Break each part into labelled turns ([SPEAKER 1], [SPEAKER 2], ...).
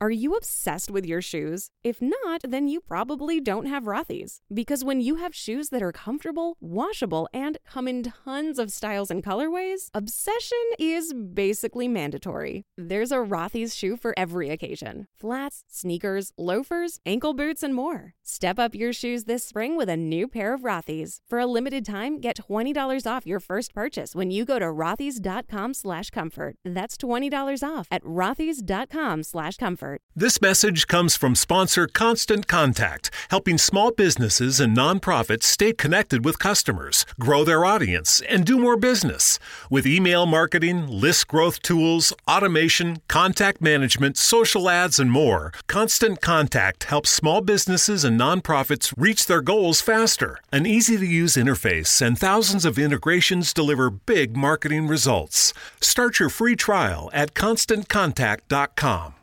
[SPEAKER 1] Are you obsessed with your shoes? If not, then you probably don't have Rothy's. Because when you have shoes that are comfortable, washable, and come in tons of styles and colorways, obsession is basically mandatory. There's a Rothy's shoe for every occasion flats, sneakers, loafers, ankle boots, and more. Step up your shoes this spring with a new pair of Rothy's. For a limited time, get $20 off your first purchase when you go to rothys.com slash comfort. That's $20 off at rothys.com slash comfort.
[SPEAKER 2] This message comes from sponsor Constant Contact, helping small businesses and nonprofits stay connected with customers, grow their audience, and do more business. With email marketing, list growth tools, automation, contact management, social ads, and more, Constant Contact helps small businesses and nonprofits reach their goals faster. An easy to use interface and thousands of integrations deliver big marketing results. Start your free trial at constantcontact.com.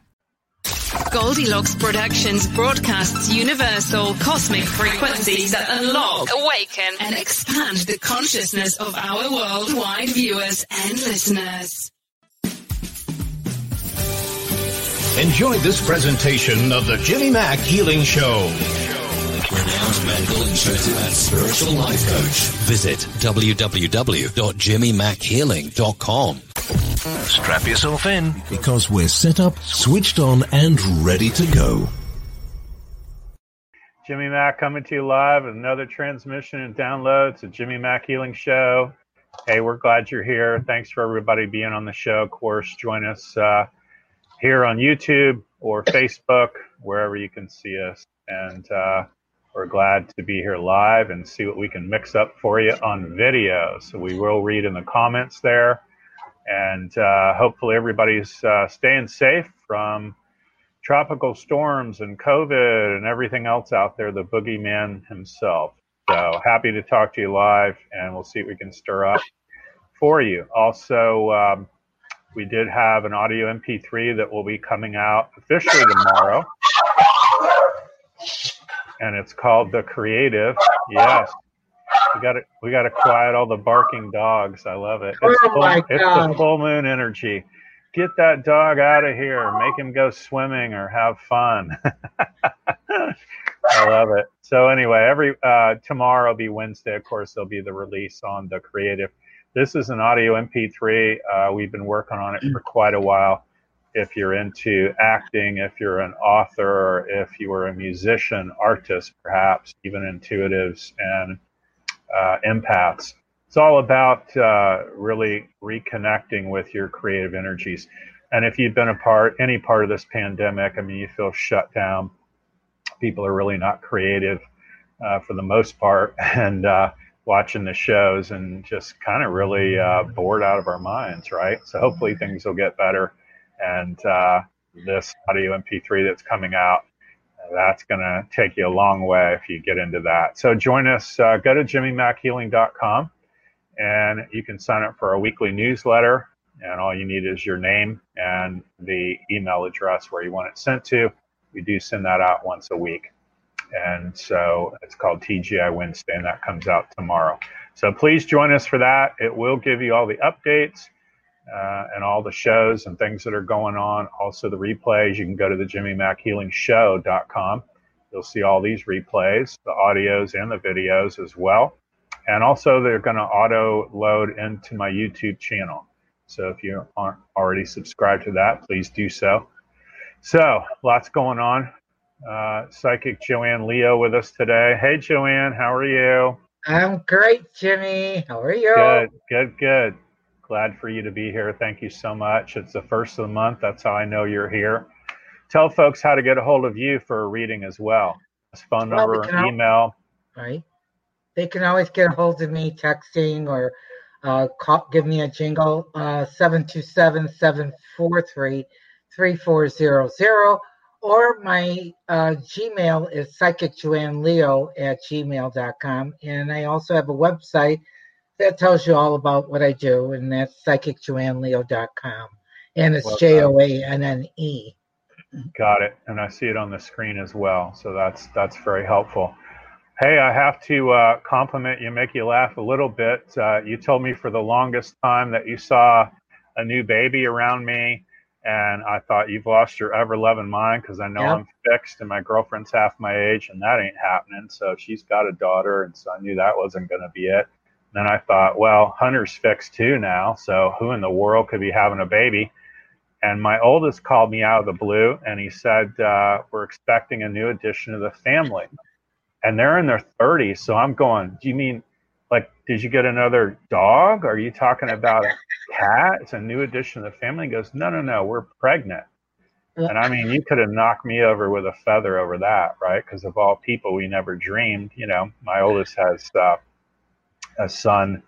[SPEAKER 3] Goldilocks Productions broadcasts universal cosmic frequencies that unlock, awaken, and expand the consciousness of our worldwide viewers and listeners.
[SPEAKER 4] Enjoy this presentation of the Jimmy Mack Healing Show.
[SPEAKER 5] Renowned medical, intuitive, and spiritual life coach.
[SPEAKER 6] Visit www.jimmymackhealing.com.
[SPEAKER 4] Strap yourself in because we're set up, switched on, and ready to go.
[SPEAKER 7] Jimmy Mack coming to you live with another transmission and download. to Jimmy Mack Healing Show. Hey, we're glad you're here. Thanks for everybody being on the show. Of course, join us uh, here on YouTube or Facebook, wherever you can see us. And uh, we're glad to be here live and see what we can mix up for you on video. So we will read in the comments there. And uh, hopefully, everybody's uh, staying safe from tropical storms and COVID and everything else out there, the boogeyman himself. So happy to talk to you live, and we'll see what we can stir up for you. Also, um, we did have an audio MP3 that will be coming out officially tomorrow, and it's called The Creative. Yes, we got to we got to quiet all the barking dogs. I love it. It's,
[SPEAKER 8] Oh
[SPEAKER 7] full, it's the full moon energy. Get that dog out of here. Make him go swimming or have fun. I love it. So anyway, every uh, tomorrow will be Wednesday. Of course, there'll be the release on the creative. This is an audio MP3. Uh, we've been working on it for quite a while. If you're into acting, if you're an author, if you are a musician, artist, perhaps even intuitives and uh, empaths, it's all about uh, really reconnecting with your creative energies. And if you've been a part, any part of this pandemic, I mean, you feel shut down. People are really not creative uh, for the most part, and uh, watching the shows and just kind of really uh, bored out of our minds, right? So hopefully things will get better. And uh, this audio MP3 that's coming out, that's going to take you a long way if you get into that. So join us. Uh, go to jimmymackhealing.com and you can sign up for our weekly newsletter. and all you need is your name and the email address where you want it sent to. We do send that out once a week. And so it's called TGI Wednesday, and that comes out tomorrow. So please join us for that. It will give you all the updates uh, and all the shows and things that are going on. Also, the replays. You can go to the JimmyMackHealingShow.com. You'll see all these replays, the audios and the videos as well. And also, they're going to auto load into my YouTube channel. So if you aren't already subscribed to that, please do so. So, lots going on. Uh, Psychic Joanne Leo with us today. Hey, Joanne, how are you?
[SPEAKER 6] I'm great, Jimmy. How are you?
[SPEAKER 7] Good, good, good. Glad for you to be here. Thank you so much. It's the first of the month. That's how I know you're here. Tell folks how to get a hold of you for a reading as well. It's Phone number, well, email.
[SPEAKER 6] Right. They can always get a hold of me texting or uh, call, give me a jingle, uh, 727 743 3400. Or my uh, Gmail is psychicjoanneleo at gmail.com. And I also have a website that tells you all about what I do, and that's psychicjoanneleo.com. And it's J O A N N E.
[SPEAKER 7] Got it. And I see it on the screen as well. So that's that's very helpful. Hey, I have to uh, compliment you, make you laugh a little bit. Uh, you told me for the longest time that you saw a new baby around me, and I thought you've lost your ever loving mind because I know. I'm fixed and my girlfriend's half my age, and that ain't happening. So she's got a daughter, and so I knew that wasn't going to be it. And then I thought, well, Hunter's fixed too now, so who in the world could be having a baby? And my oldest called me out of the blue, and he said, uh, "We're expecting a new addition to the family." and they're in their 30s. So I'm going, do you mean like, did you get another dog? Are you talking about a cat? It's a new addition to the family. He goes, no, no, no, we're pregnant. And I mean, you could have knocked me over with a feather over that, right? Because of all people, we never dreamed. You know, my oldest has uh, a son.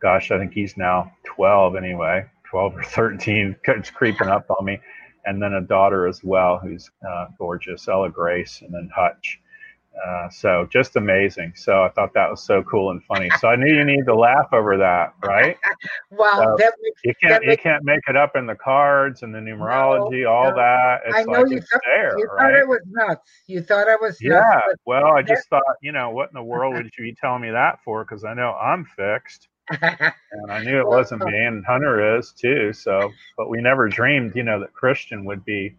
[SPEAKER 7] Gosh, I think he's now 12 anyway, 12 or 13. It's creeping up on me. And then a daughter as well, who's uh, gorgeous, Ella Grace, and then Hutch. Uh, so just amazing. So I thought that was so cool and funny. So I knew you need to laugh over that, right?
[SPEAKER 6] well, so
[SPEAKER 7] that makes, you can't you can't make it up in the cards and the numerology, no, all no. that. It's
[SPEAKER 6] I know
[SPEAKER 7] like
[SPEAKER 6] you,
[SPEAKER 7] it's
[SPEAKER 6] thought,
[SPEAKER 7] there,
[SPEAKER 6] you
[SPEAKER 7] right?
[SPEAKER 6] thought it was nuts. You thought I was
[SPEAKER 7] yeah.
[SPEAKER 6] Nuts,
[SPEAKER 7] well, I just thought, you know, what in the world would you be telling me that for? Because I know I'm fixed. and I knew it wasn't me, and Hunter is too. So, but we never dreamed, you know, that Christian would be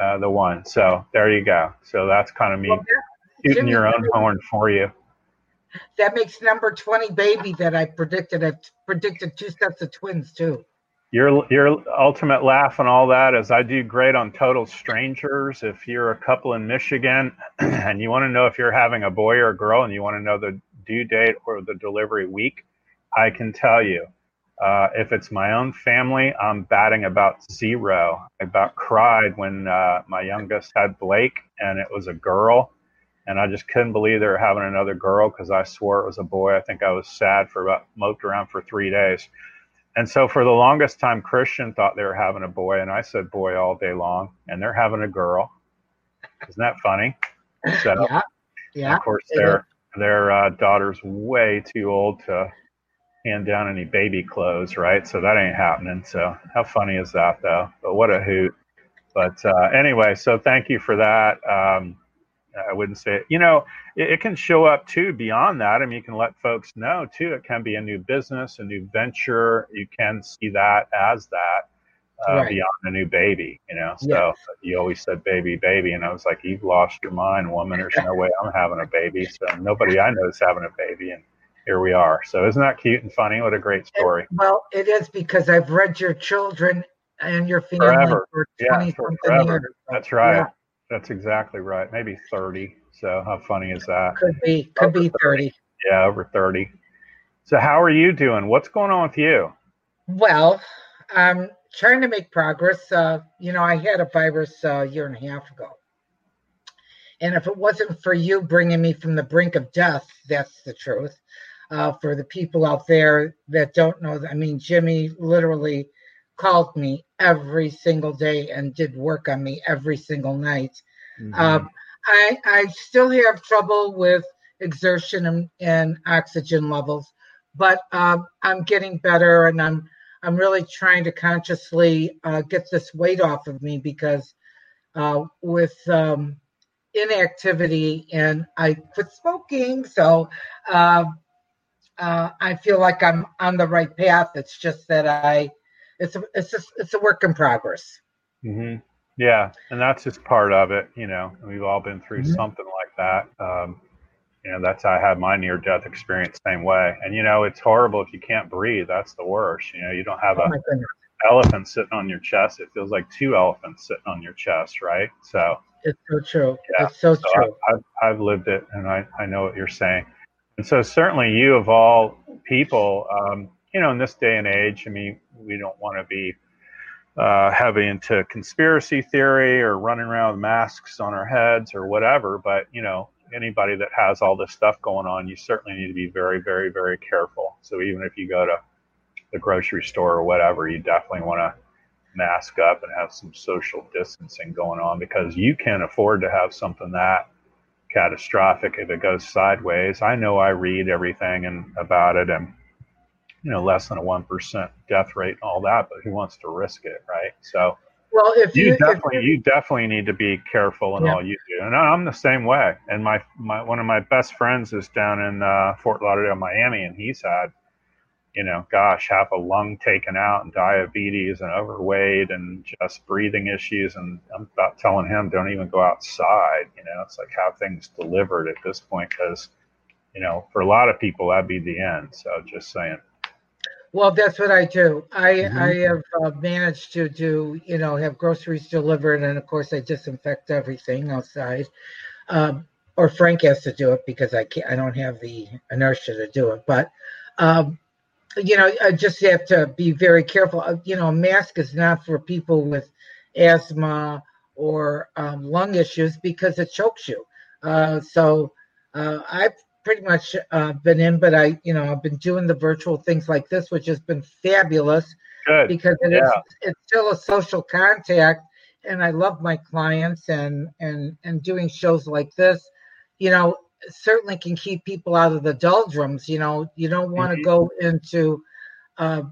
[SPEAKER 7] uh, the one. So there you go. So that's kind of me. Well, shooting your own horn for you.
[SPEAKER 6] That makes number 20 baby that I predicted. I predicted two sets of twins too.
[SPEAKER 7] Your your ultimate laugh and all that is I do great on total strangers. If you're a couple in Michigan and you want to know if you're having a boy or a girl and you want to know the due date or the delivery week, I can tell you. Uh, if it's my own family, I'm batting about zero. I about cried when uh, my youngest had Blake and it was a girl and I just couldn't believe they were having another girl because I swore it was a boy. I think I was sad for about moped around for three days. And so for the longest time, Christian thought they were having a boy, and I said boy all day long, and they're having a girl. Isn't that funny?
[SPEAKER 6] So, yeah. yeah.
[SPEAKER 7] Of course, their their uh, daughter's way too old to hand down any baby clothes, right? So that ain't happening. So how funny is that, though? But what a hoot! But uh, anyway, so thank you for that. Um, I wouldn't say it. You know, it, it, can show up too beyond that. I mean, you can let folks know too. It can be a new business, a new venture. You can see that as that uh, right. beyond a new baby. You know, so yes. you always said baby, baby, and I was like, you've lost your mind, woman. There's no way I'm having a baby. So nobody I know is having a baby, and here we are. So isn't that cute and funny? What a great story.
[SPEAKER 6] well, it is because I've read your children and your family forever. for 20 yeah, for forever. years.
[SPEAKER 7] That's right. Yeah. That's exactly right. Maybe 30. So how funny is that?
[SPEAKER 6] Could be, could over be 30. 30.
[SPEAKER 7] Yeah, over 30. So how are you doing? What's going on with you?
[SPEAKER 6] Well, I'm trying to make progress. Uh, you know, I had a virus uh, a year and a half ago. And if it wasn't for you bringing me from the brink of death, that's the truth. Uh, for the people out there that don't know, I mean, Jimmy literally called me every single day and did work on me every single night. Mm-hmm. Um, I I still have trouble with exertion and, and oxygen levels, but um, I'm getting better, and I'm I'm really trying to consciously uh, get this weight off of me because uh, with um, inactivity and I quit smoking, so uh, uh, I feel like I'm on the right path. It's just that I, it's a, it's just, it's a work in progress.
[SPEAKER 7] Mm-hmm. Yeah, and that's just part of it. You know, we've all been through mm-hmm. something like that. Um, you know, that's how I had my near death experience same way. And you know, it's horrible if you can't breathe. That's the worst. You know, you don't have oh a elephant sitting on your chest. It feels like two elephants sitting on your chest, right? So
[SPEAKER 6] it's so true. Yeah, it's so, so true.
[SPEAKER 7] I, I've, I've lived it, and I I know what you're saying. And so certainly you of all people, um, you know, in this day and age, I mean, we don't want to be uh, heavy into conspiracy theory or running around with masks on our heads or whatever. But you know, anybody that has all this stuff going on, you certainly need to be very, very, very careful. So even if you go to the grocery store or whatever, you definitely want to mask up and have some social distancing going on because you can't afford to have something that catastrophic if it goes sideways. I know I read everything and about it and you know less than a one percent death rate and all that, but who wants to risk it, right? So
[SPEAKER 6] well, if
[SPEAKER 7] you, you definitely if you, you, definitely need to be careful in yeah. all you do, and I'm the same way. And my my one of my best friends is down in uh, Fort Lauderdale, Miami, and he's had, you know, gosh, half a lung taken out, and diabetes, and overweight, and just breathing issues. And I'm about telling him, don't even go outside. You know, it's like have things delivered at this point because, you know, for a lot of people that'd be the end. So just saying.
[SPEAKER 6] Well, that's what I do. I mm-hmm. I have uh, managed to do you know have groceries delivered, and of course I disinfect everything outside. Um, or Frank has to do it because I can't. I don't have the inertia to do it. But um, you know, I just have to be very careful. Uh, you know, a mask is not for people with asthma or um, lung issues because it chokes you. Uh, so uh, I've pretty much uh, been in, but I, you know, I've been doing the virtual things like this, which has been fabulous
[SPEAKER 7] Good.
[SPEAKER 6] because it yeah. is, it's still a social contact, and I love my clients and and and doing shows like this, you know, certainly can keep people out of the doldrums. You know, you don't want to mm-hmm. go into uh,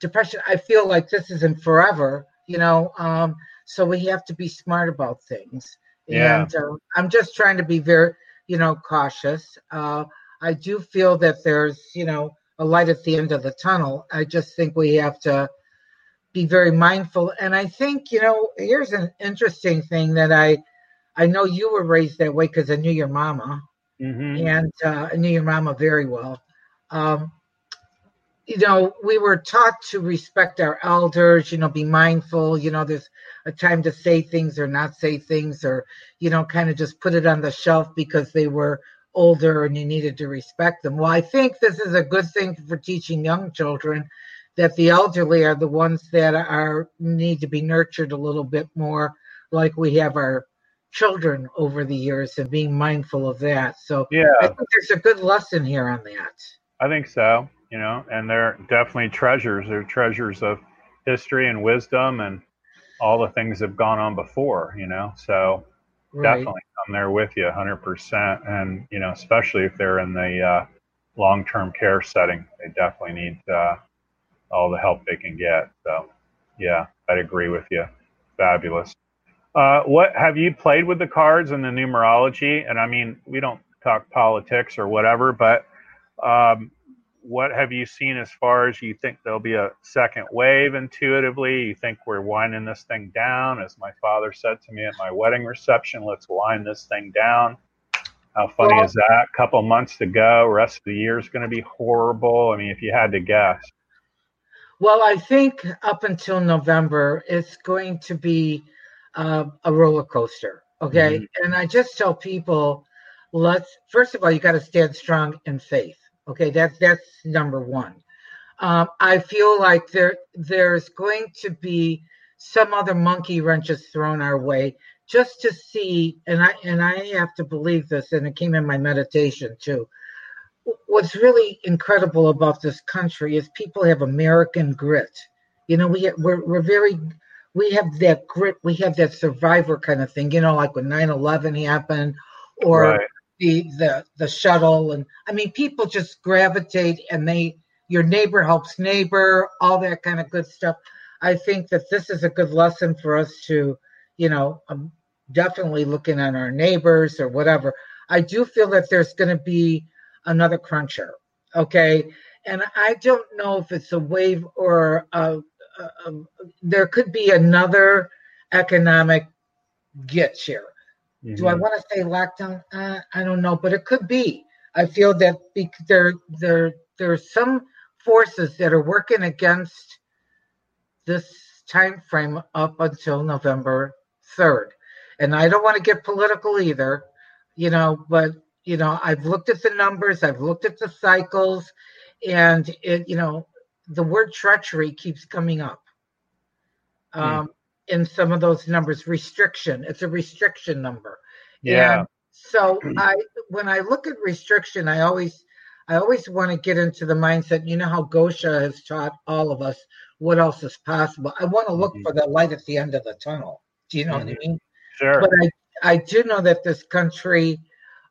[SPEAKER 6] depression. I feel like this isn't forever, you know, um, so we have to be smart about things.
[SPEAKER 7] Yeah.
[SPEAKER 6] And uh, I'm just trying to be very you know, cautious. Uh, I do feel that there's, you know, a light at the end of the tunnel. I just think we have to be very mindful. And I think, you know, here's an interesting thing that I, I know you were raised that way because I knew your mama,
[SPEAKER 7] mm-hmm.
[SPEAKER 6] and uh, I knew your mama very well. Um, you know, we were taught to respect our elders, you know, be mindful, you know, there's a time to say things or not say things, or, you know, kind of just put it on the shelf because they were older and you needed to respect them. Well, I think this is a good thing for teaching young children that the elderly are the ones that are need to be nurtured a little bit more, like we have our children over the years and being mindful of that. So
[SPEAKER 7] yeah,
[SPEAKER 6] I think there's a good lesson here on that.
[SPEAKER 7] I think so you know, and they're definitely treasures. They're treasures of history and wisdom and all the things that have gone on before, you know. So right. definitely I'm there with you 100%. And, you know, especially if they're in the uh, long term care setting, they definitely need uh, all the help they can get. So, yeah, I'd agree with you. Fabulous. Uh, what have you played with the cards and the numerology? And I mean, we don't talk politics or whatever, but um, what have you seen as far as you think there'll be a second wave intuitively? You think we're winding this thing down? As my father said to me at my wedding reception, let's wind this thing down. How funny well, is that? A couple months to go. Rest of the year is going to be horrible. I mean, if you had to guess.
[SPEAKER 6] Well, I think up until November, it's going to be uh, a roller coaster. Okay. Mm-hmm. And I just tell people, let's, first of all, you got to stand strong in faith Okay, that's that's number one. Um, I feel like there there's going to be some other monkey wrenches thrown our way just to see, and I and I have to believe this, and it came in my meditation too. What's really incredible about this country is people have American grit. You know, we we're we're very we have that grit, we have that survivor kind of thing. You know, like when 9/11 happened, or right the the the shuttle and i mean people just gravitate and they your neighbor helps neighbor, all that kind of good stuff. I think that this is a good lesson for us to, you know, um, definitely looking at our neighbors or whatever. I do feel that there's going to be another cruncher. Okay. And I don't know if it's a wave or a, a, a, there could be another economic gets here. Mm-hmm. Do I mm-hmm. want to say lockdown? Uh, I don't know, but it could be. I feel that there there there's some forces that are working against this time frame up until November 3rd. And I don't want to get political either, you know, but you know, I've looked at the numbers, I've looked at the cycles, and it, you know, the word treachery keeps coming up. Hmm. Um, mm in some of those numbers restriction. It's a restriction number.
[SPEAKER 7] Yeah. And
[SPEAKER 6] so i when i look at restriction i always i always want to get into the mindset you know how gosha has taught all of us what else is possible? I want to look mm-hmm. for the light at the end of the tunnel. Do you know mm-hmm. what i mm-hmm. mean?
[SPEAKER 7] Sure.
[SPEAKER 6] But i i do know that this country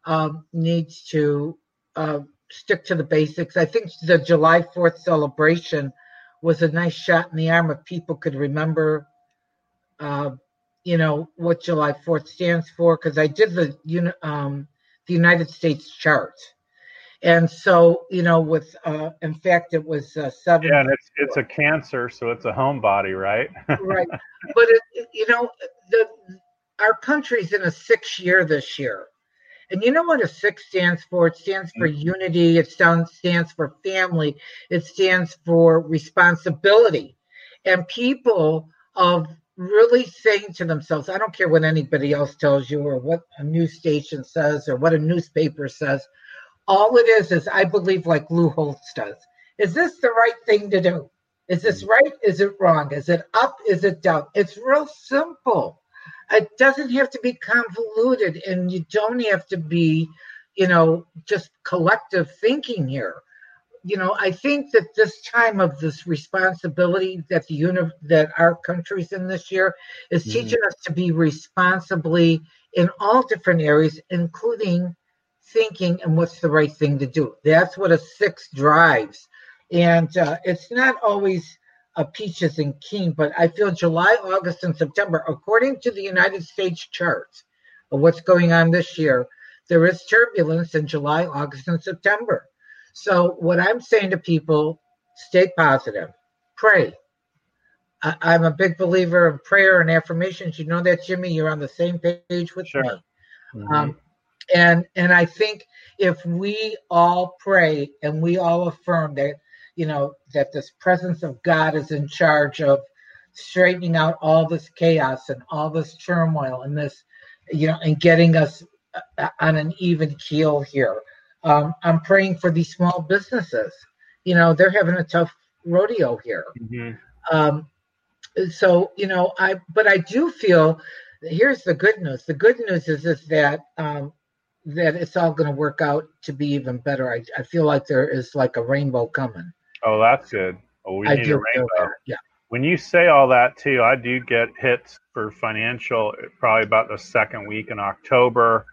[SPEAKER 6] um, needs to uh, stick to the basics. I think the july 4th celebration was a nice shot in the arm if people could remember uh, you know what July 4th stands for because I did the um, the United States chart, and so you know with uh, in fact it was uh, seven.
[SPEAKER 7] Yeah, and it's it's a cancer, so it's a homebody, right?
[SPEAKER 6] right, but it, you know the our country's in a six year this year. And you know what a six stands for? It stands for mm-hmm. unity. It stands for family. It stands for responsibility. And people of really saying to themselves, I don't care what anybody else tells you or what a news station says or what a newspaper says. All it is is I believe like Lou Holtz does. Is this the right thing to do? Is this mm. right? Is it wrong? Is it up? Is it down? It's real simple. It doesn't have to be convoluted and you don't have to be, you know, just collective thinking here you know, I think that this time of this responsibility that the uni- that our country's in this year is mm-hmm. teaching us to be responsibly in all different areas, including thinking and what's the right thing to do. That's what a six drives, and uh, it's not always a peaches and keen, but I feel July, August, and September, according to the United States charts of what's going on this year, there is turbulence in July, August, and September. So, what I'm saying to people, stay positive, pray. I, am a big believer of prayer and affirmations. You know that, Jimmy. You're on the same page with
[SPEAKER 7] sure.
[SPEAKER 6] me.
[SPEAKER 7] Mm-hmm.
[SPEAKER 6] Um, and and I think if we all pray and we all affirm that you know that this presence of God is in charge of straightening out all this chaos and all this turmoil and this you know and getting us uh, on an even keel here um, I'm praying for these small businesses. You know, they're having a tough rodeo here.
[SPEAKER 7] Mm-hmm.
[SPEAKER 6] Um, so you know, I but I do feel here's the good news. The good news is is that um, that it's all going to work out to be even better. I, I feel like there is like a rainbow coming.
[SPEAKER 7] Oh, that's good. Oh, we
[SPEAKER 6] I
[SPEAKER 7] need a rainbow.
[SPEAKER 6] Yeah.
[SPEAKER 7] When you say all that too, I do get hits for financial probably about the second week in October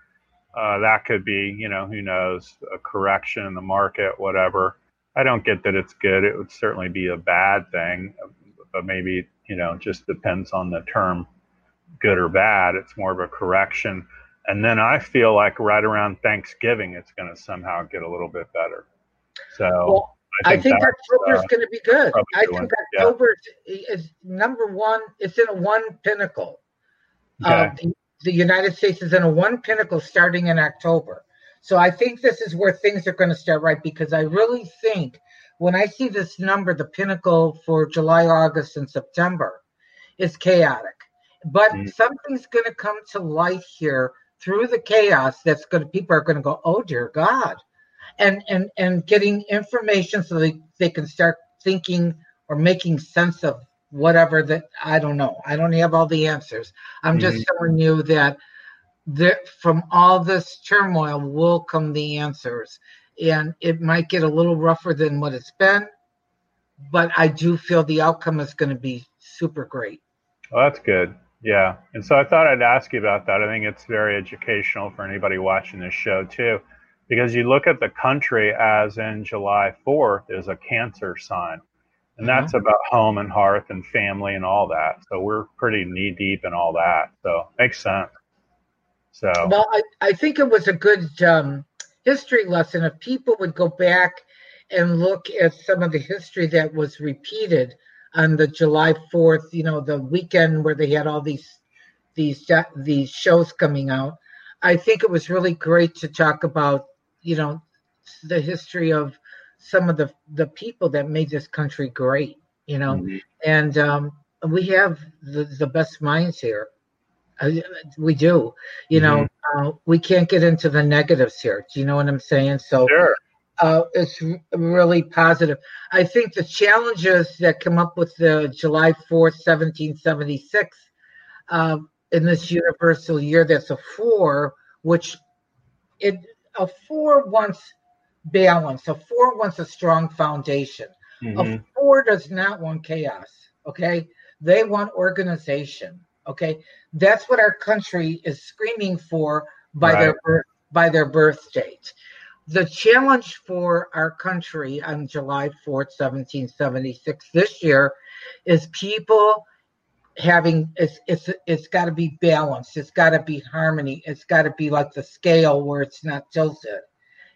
[SPEAKER 7] uh, that could be, you know, who knows, a correction in the market, whatever. I don't get that it's good. It would certainly be a bad thing, but maybe, you know, just depends on the term good or bad. It's more of a correction. And then I feel like right around Thanksgiving, it's going to somehow get a little bit better. So
[SPEAKER 6] well, I think, think October is uh, going to be good. I think October
[SPEAKER 7] yeah.
[SPEAKER 6] is number one. It's in a one pinnacle.
[SPEAKER 7] Okay.
[SPEAKER 6] The United States is in a one pinnacle starting in October. So I think this is where things are going to start right because I really think when I see this number, the pinnacle for July, August, and September is chaotic. But mm. something's going to come to light here through the chaos that's going to people are going to go, oh dear God. And and and getting information so they, they can start thinking or making sense of whatever that I don't know. I don't have all the answers. I'm just mm-hmm. telling you that there, from all this turmoil will come the answers. And it might get a little rougher than what it's been, but I do feel the outcome is going to be super great.
[SPEAKER 7] Well, that's good. Yeah. And so I thought I'd ask you about that. I think it's very educational for anybody watching this show, too. because you look at the country as in July 4th is a Cancer sign, and that's
[SPEAKER 6] Mhm.
[SPEAKER 7] about home and hearth and family and all that. So we're pretty knee deep in all that. So makes sense. So
[SPEAKER 6] Well, I, I think it was a good um, history lesson if people would go back and look at some of the history that was repeated on the July 4th, you know, the weekend where they had all these these these shows coming out. I think it was really great to talk about, you know, the history of some of the the people that made this country great, you know.
[SPEAKER 7] Mhm.
[SPEAKER 6] And um, we have the, the best minds here. Uh, we do. You know, uh, we can't get into the negatives here. Do you know what I'm saying? So
[SPEAKER 7] sure.
[SPEAKER 6] uh, it's really positive. I think the challenges that come up with the July 4th, 1776, um, in this universal year, that's a four, which it a four wants balance. A four wants a strong foundation.
[SPEAKER 7] Mhm.
[SPEAKER 6] A four does not want chaos. Okay, they want organization. Okay, that's what our country is screaming for by their birth by their birth date. The challenge for our country on July 4th, 1776 this year is people having it's it's it's got to be balanced. It's got to be harmony. It's got to be like the scale where it's not tilted.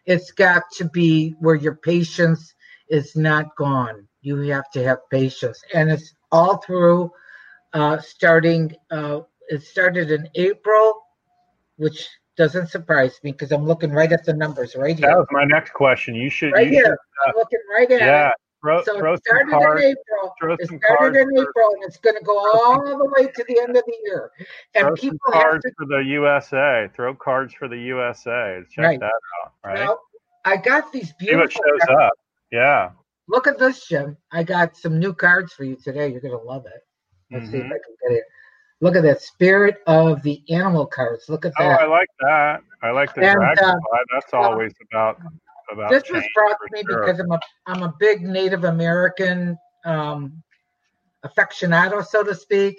[SPEAKER 6] It's got to be where your patience is not gone. You have to have patience, and it's all through. Uh, starting, uh, it started in April, which doesn't surprise me because I'm looking right at the numbers right here.
[SPEAKER 7] That was my next question. You should,
[SPEAKER 6] right
[SPEAKER 7] you
[SPEAKER 6] here.
[SPEAKER 7] should,
[SPEAKER 6] I'm looking right at
[SPEAKER 7] yeah,
[SPEAKER 6] it.
[SPEAKER 7] Throw,
[SPEAKER 6] So
[SPEAKER 7] throw
[SPEAKER 6] it started
[SPEAKER 7] cards.
[SPEAKER 6] in April. It started in
[SPEAKER 7] for-
[SPEAKER 6] April, and it's going to go all the way to the end of the year. And people have
[SPEAKER 7] cards
[SPEAKER 6] to
[SPEAKER 7] for the USA. Throw cards for the USA. Check
[SPEAKER 6] Right.
[SPEAKER 7] that out. Right.
[SPEAKER 6] Now, I got these beautiful.
[SPEAKER 7] See what shows
[SPEAKER 6] cards.
[SPEAKER 7] up. Yeah.
[SPEAKER 6] Look at this, Jim. I got some new cards for you today. You're going to love it. Let's see if
[SPEAKER 7] Mhm.
[SPEAKER 6] I can get it. Look at that Spirit of the Animal cards. Look at that. Oh.
[SPEAKER 7] I like that. I like the
[SPEAKER 6] And, uh,
[SPEAKER 7] dragonfly. That's always about about.
[SPEAKER 6] this was brought to me
[SPEAKER 7] sure.
[SPEAKER 6] because I'm a I'm a big Native American um, aficionado, so to speak.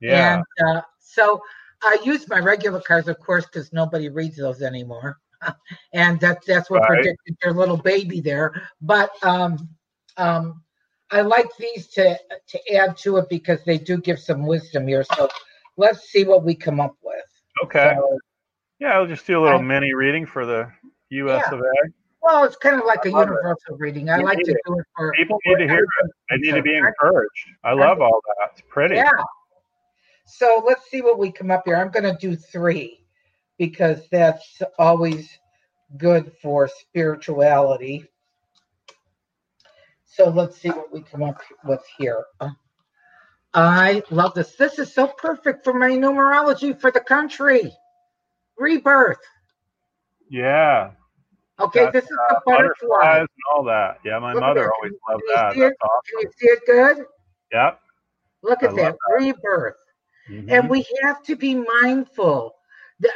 [SPEAKER 7] Yeah.
[SPEAKER 6] And uh, so I use my regular cards, of course, because nobody reads those anymore. and that, that's what
[SPEAKER 7] Right.
[SPEAKER 6] predicted your little baby there. But um, um, I like these to to add to it because they do give some wisdom here. So let's see what we come up with.
[SPEAKER 7] okay.
[SPEAKER 6] So,
[SPEAKER 7] yeah, I'll just do a little
[SPEAKER 6] I-
[SPEAKER 7] mini reading for the U.S.
[SPEAKER 6] Yeah.
[SPEAKER 7] of A.
[SPEAKER 6] well, it's kind of like a
[SPEAKER 7] I it.
[SPEAKER 6] universal reading. I like to
[SPEAKER 7] it.
[SPEAKER 6] do it for
[SPEAKER 7] People
[SPEAKER 6] for
[SPEAKER 7] need to hear it. They need to be encouraged. I love all that. It's pretty.
[SPEAKER 6] Yeah. So let's see what we come up here. I'm going to do three because that's always good for spirituality. So let's see what we come up with here. I love this. This is so perfect for my numerology for the country. Rebirth.
[SPEAKER 7] Yeah.
[SPEAKER 6] Okay,
[SPEAKER 7] Got,
[SPEAKER 6] this is the
[SPEAKER 7] uh,
[SPEAKER 6] butterfly.
[SPEAKER 7] and all that. Yeah, my
[SPEAKER 6] Look
[SPEAKER 7] mother
[SPEAKER 6] that.
[SPEAKER 7] always loved
[SPEAKER 6] Can you
[SPEAKER 7] that.
[SPEAKER 6] see it?
[SPEAKER 7] That's
[SPEAKER 6] Can you see it good?
[SPEAKER 7] Yep.
[SPEAKER 6] Look at
[SPEAKER 7] love
[SPEAKER 6] that. Rebirth.
[SPEAKER 7] Mhm.
[SPEAKER 6] And we have to be mindful.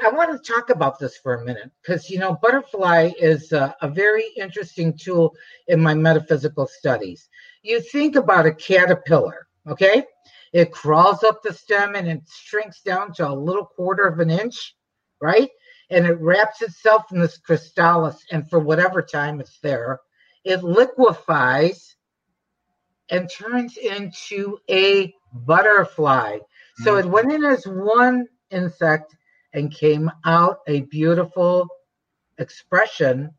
[SPEAKER 6] I want to talk about this for a minute because, you know, butterfly is a, a very interesting tool in my metaphysical studies. You think about a caterpillar, okay? It crawls up the stem and it shrinks down to a little quarter of an inch, right? And it wraps itself in this chrysalis, and for whatever time it's there, it liquefies and turns into a butterfly. So it went in as one insect and came out a beautiful expression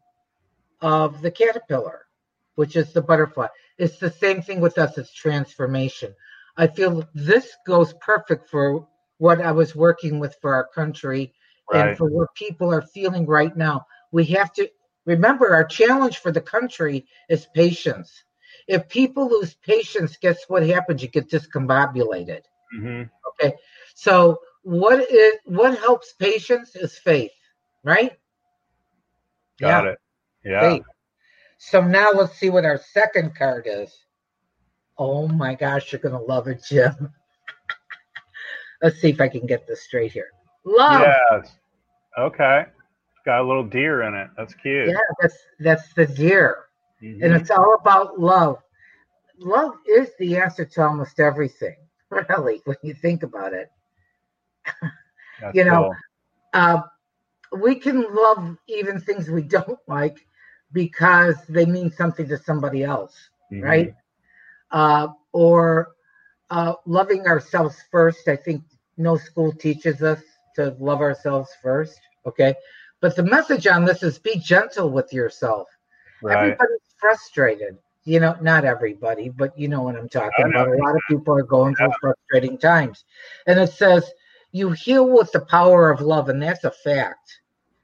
[SPEAKER 6] of the caterpillar, which is the butterfly. It's the same thing with us, it's transformation. I feel this goes perfect for what I was working with for our country
[SPEAKER 7] Right.
[SPEAKER 6] and for what people are feeling right now. We have to remember our challenge for the country is patience. If people lose patience, guess what happens? You get discombobulated.
[SPEAKER 7] Mhm.
[SPEAKER 6] Okay. So what is what helps patience is faith, right?
[SPEAKER 7] Got it. Yeah.
[SPEAKER 6] Faith. So now let's see what our second card is. Oh my gosh, you're gonna love it, Jim. let's see if I can get this straight here. Love.
[SPEAKER 7] Yes. Okay. Got a little deer in it. That's cute.
[SPEAKER 6] Yeah, that's that's the deer.
[SPEAKER 7] Mhm.
[SPEAKER 6] And it's all about love. Love is the answer to almost everything, really, when you think about it. You know,
[SPEAKER 7] cool.
[SPEAKER 6] uh, we can love even things we don't like because they mean something to somebody else,
[SPEAKER 7] Mhm.
[SPEAKER 6] right? Uh, or uh, loving ourselves first. I think no school teaches us to love ourselves first. Okay. But the message on this is be gentle with yourself.
[SPEAKER 7] Right.
[SPEAKER 6] Everybody's frustrated. You know, not everybody, but you know what I'm talking about. A lot of people are going through frustrating times. And it says, you heal with the power of love. And that's a fact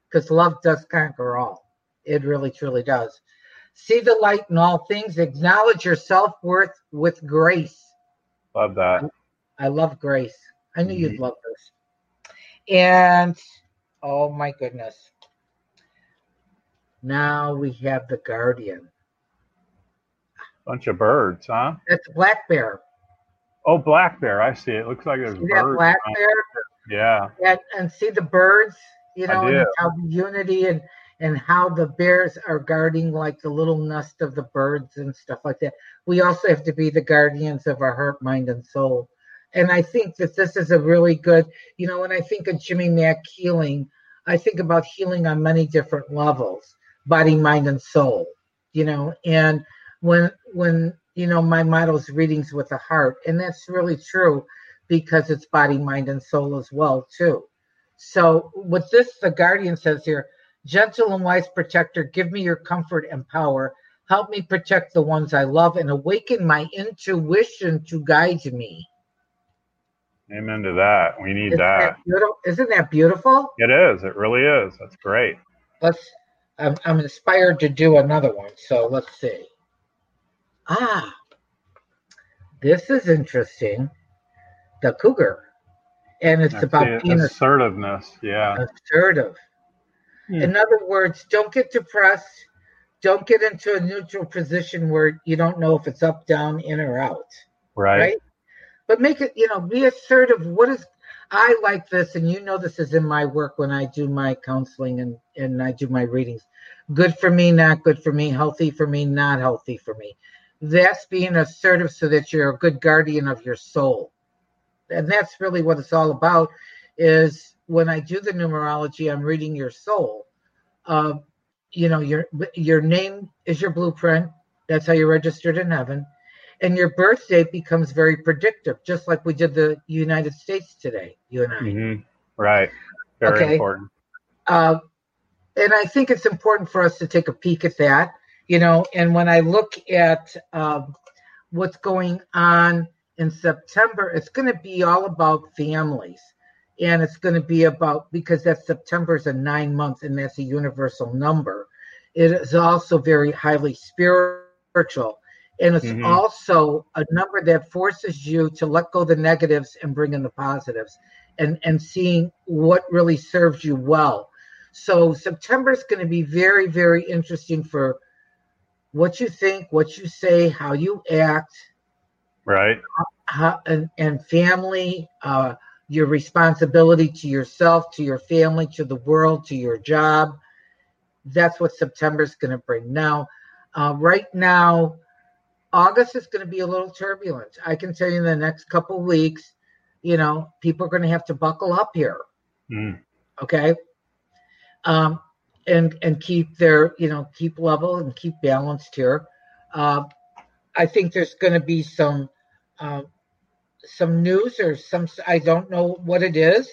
[SPEAKER 6] because love does conquer all. It really, truly does. See the light in all things. Acknowledge your self worth with grace.
[SPEAKER 7] Love that.
[SPEAKER 6] I love grace. I knew
[SPEAKER 7] Mm-hmm.
[SPEAKER 6] you'd love this. And oh my goodness. Now we have the guardian.
[SPEAKER 7] Bunch of birds, huh?
[SPEAKER 6] That's black bear.
[SPEAKER 7] Oh, black bear. I see it. Looks like there's
[SPEAKER 6] See that
[SPEAKER 7] birds.
[SPEAKER 6] black
[SPEAKER 7] on-
[SPEAKER 6] bear?
[SPEAKER 7] Yeah.
[SPEAKER 6] And, and see the birds, you know, and how the unity and and how the bears are guarding like the little nest of the birds and stuff like that. We also have to be the guardians of our heart, mind, and soul. And I think that this is a really good, you know, when I think of Jimmy Mack healing, I think about healing on many different levels, body, mind, and soul. You know, and when when you know my motto is readings with the heart, and that's really true because it's body, mind, and soul as well too. So with this, the guardian says here, gentle and wise protector, give me your comfort and power. Help me protect the ones I love and awaken my intuition to guide me.
[SPEAKER 7] Amen to that. We need
[SPEAKER 6] Isn't
[SPEAKER 7] that.
[SPEAKER 6] that? Isn't that beautiful?
[SPEAKER 7] It is. It really is. That's great.
[SPEAKER 6] Let's. I'm, I'm inspired to do another one. So let's see. Ah, this is interesting. The cougar, and it's
[SPEAKER 7] That's
[SPEAKER 6] about being
[SPEAKER 7] assertiveness. Yeah.
[SPEAKER 6] assertive.
[SPEAKER 7] Hmm.
[SPEAKER 6] In other words, don't get depressed. Don't get into a neutral position where you don't know if it's up, down, in, or out.
[SPEAKER 7] Right. Right.
[SPEAKER 6] But make it, you know, be assertive. What is, I like this, and you know, this is in my work when I do my counseling and, and I do my readings. Good for me, not good for me. Healthy for me, not healthy for me. That's being assertive so that you're a good guardian of your soul. And that's really what it's all about is when I do the numerology, I'm reading your soul. Uh, you know, your your name is your blueprint. That's how you're registered in heaven. And your birth date becomes very predictive, just like we did the United States today, you and I.
[SPEAKER 7] hmm Right. Very
[SPEAKER 6] Okay.
[SPEAKER 7] important.
[SPEAKER 6] Uh, and I think it's important for us to take a peek at that, you know. And when I look at um, what's going on in September, it's going to be all about families. And it's going to be about because that September is a nine month and that's a universal number. It is also very highly spiritual. And it's
[SPEAKER 7] Mhm.
[SPEAKER 6] also a number that forces you to let go the negatives and bring in the positives and, and seeing what really serves you well. So September is going to be very, very interesting for what you think, what you say, how you act,
[SPEAKER 7] Right.
[SPEAKER 6] how, and, and family, uh, your responsibility to yourself, to your family, to the world, to your job. That's what September is going to bring. Now, uh, right now, August is going to be a little turbulent. I can tell you in the next couple weeks, you know, people are going to have to buckle up here.
[SPEAKER 7] Mm.
[SPEAKER 6] Okay. Um, and and keep their you know keep level and keep balanced here. Uh, I think there's going to be some um, some news or some I don't know what it is,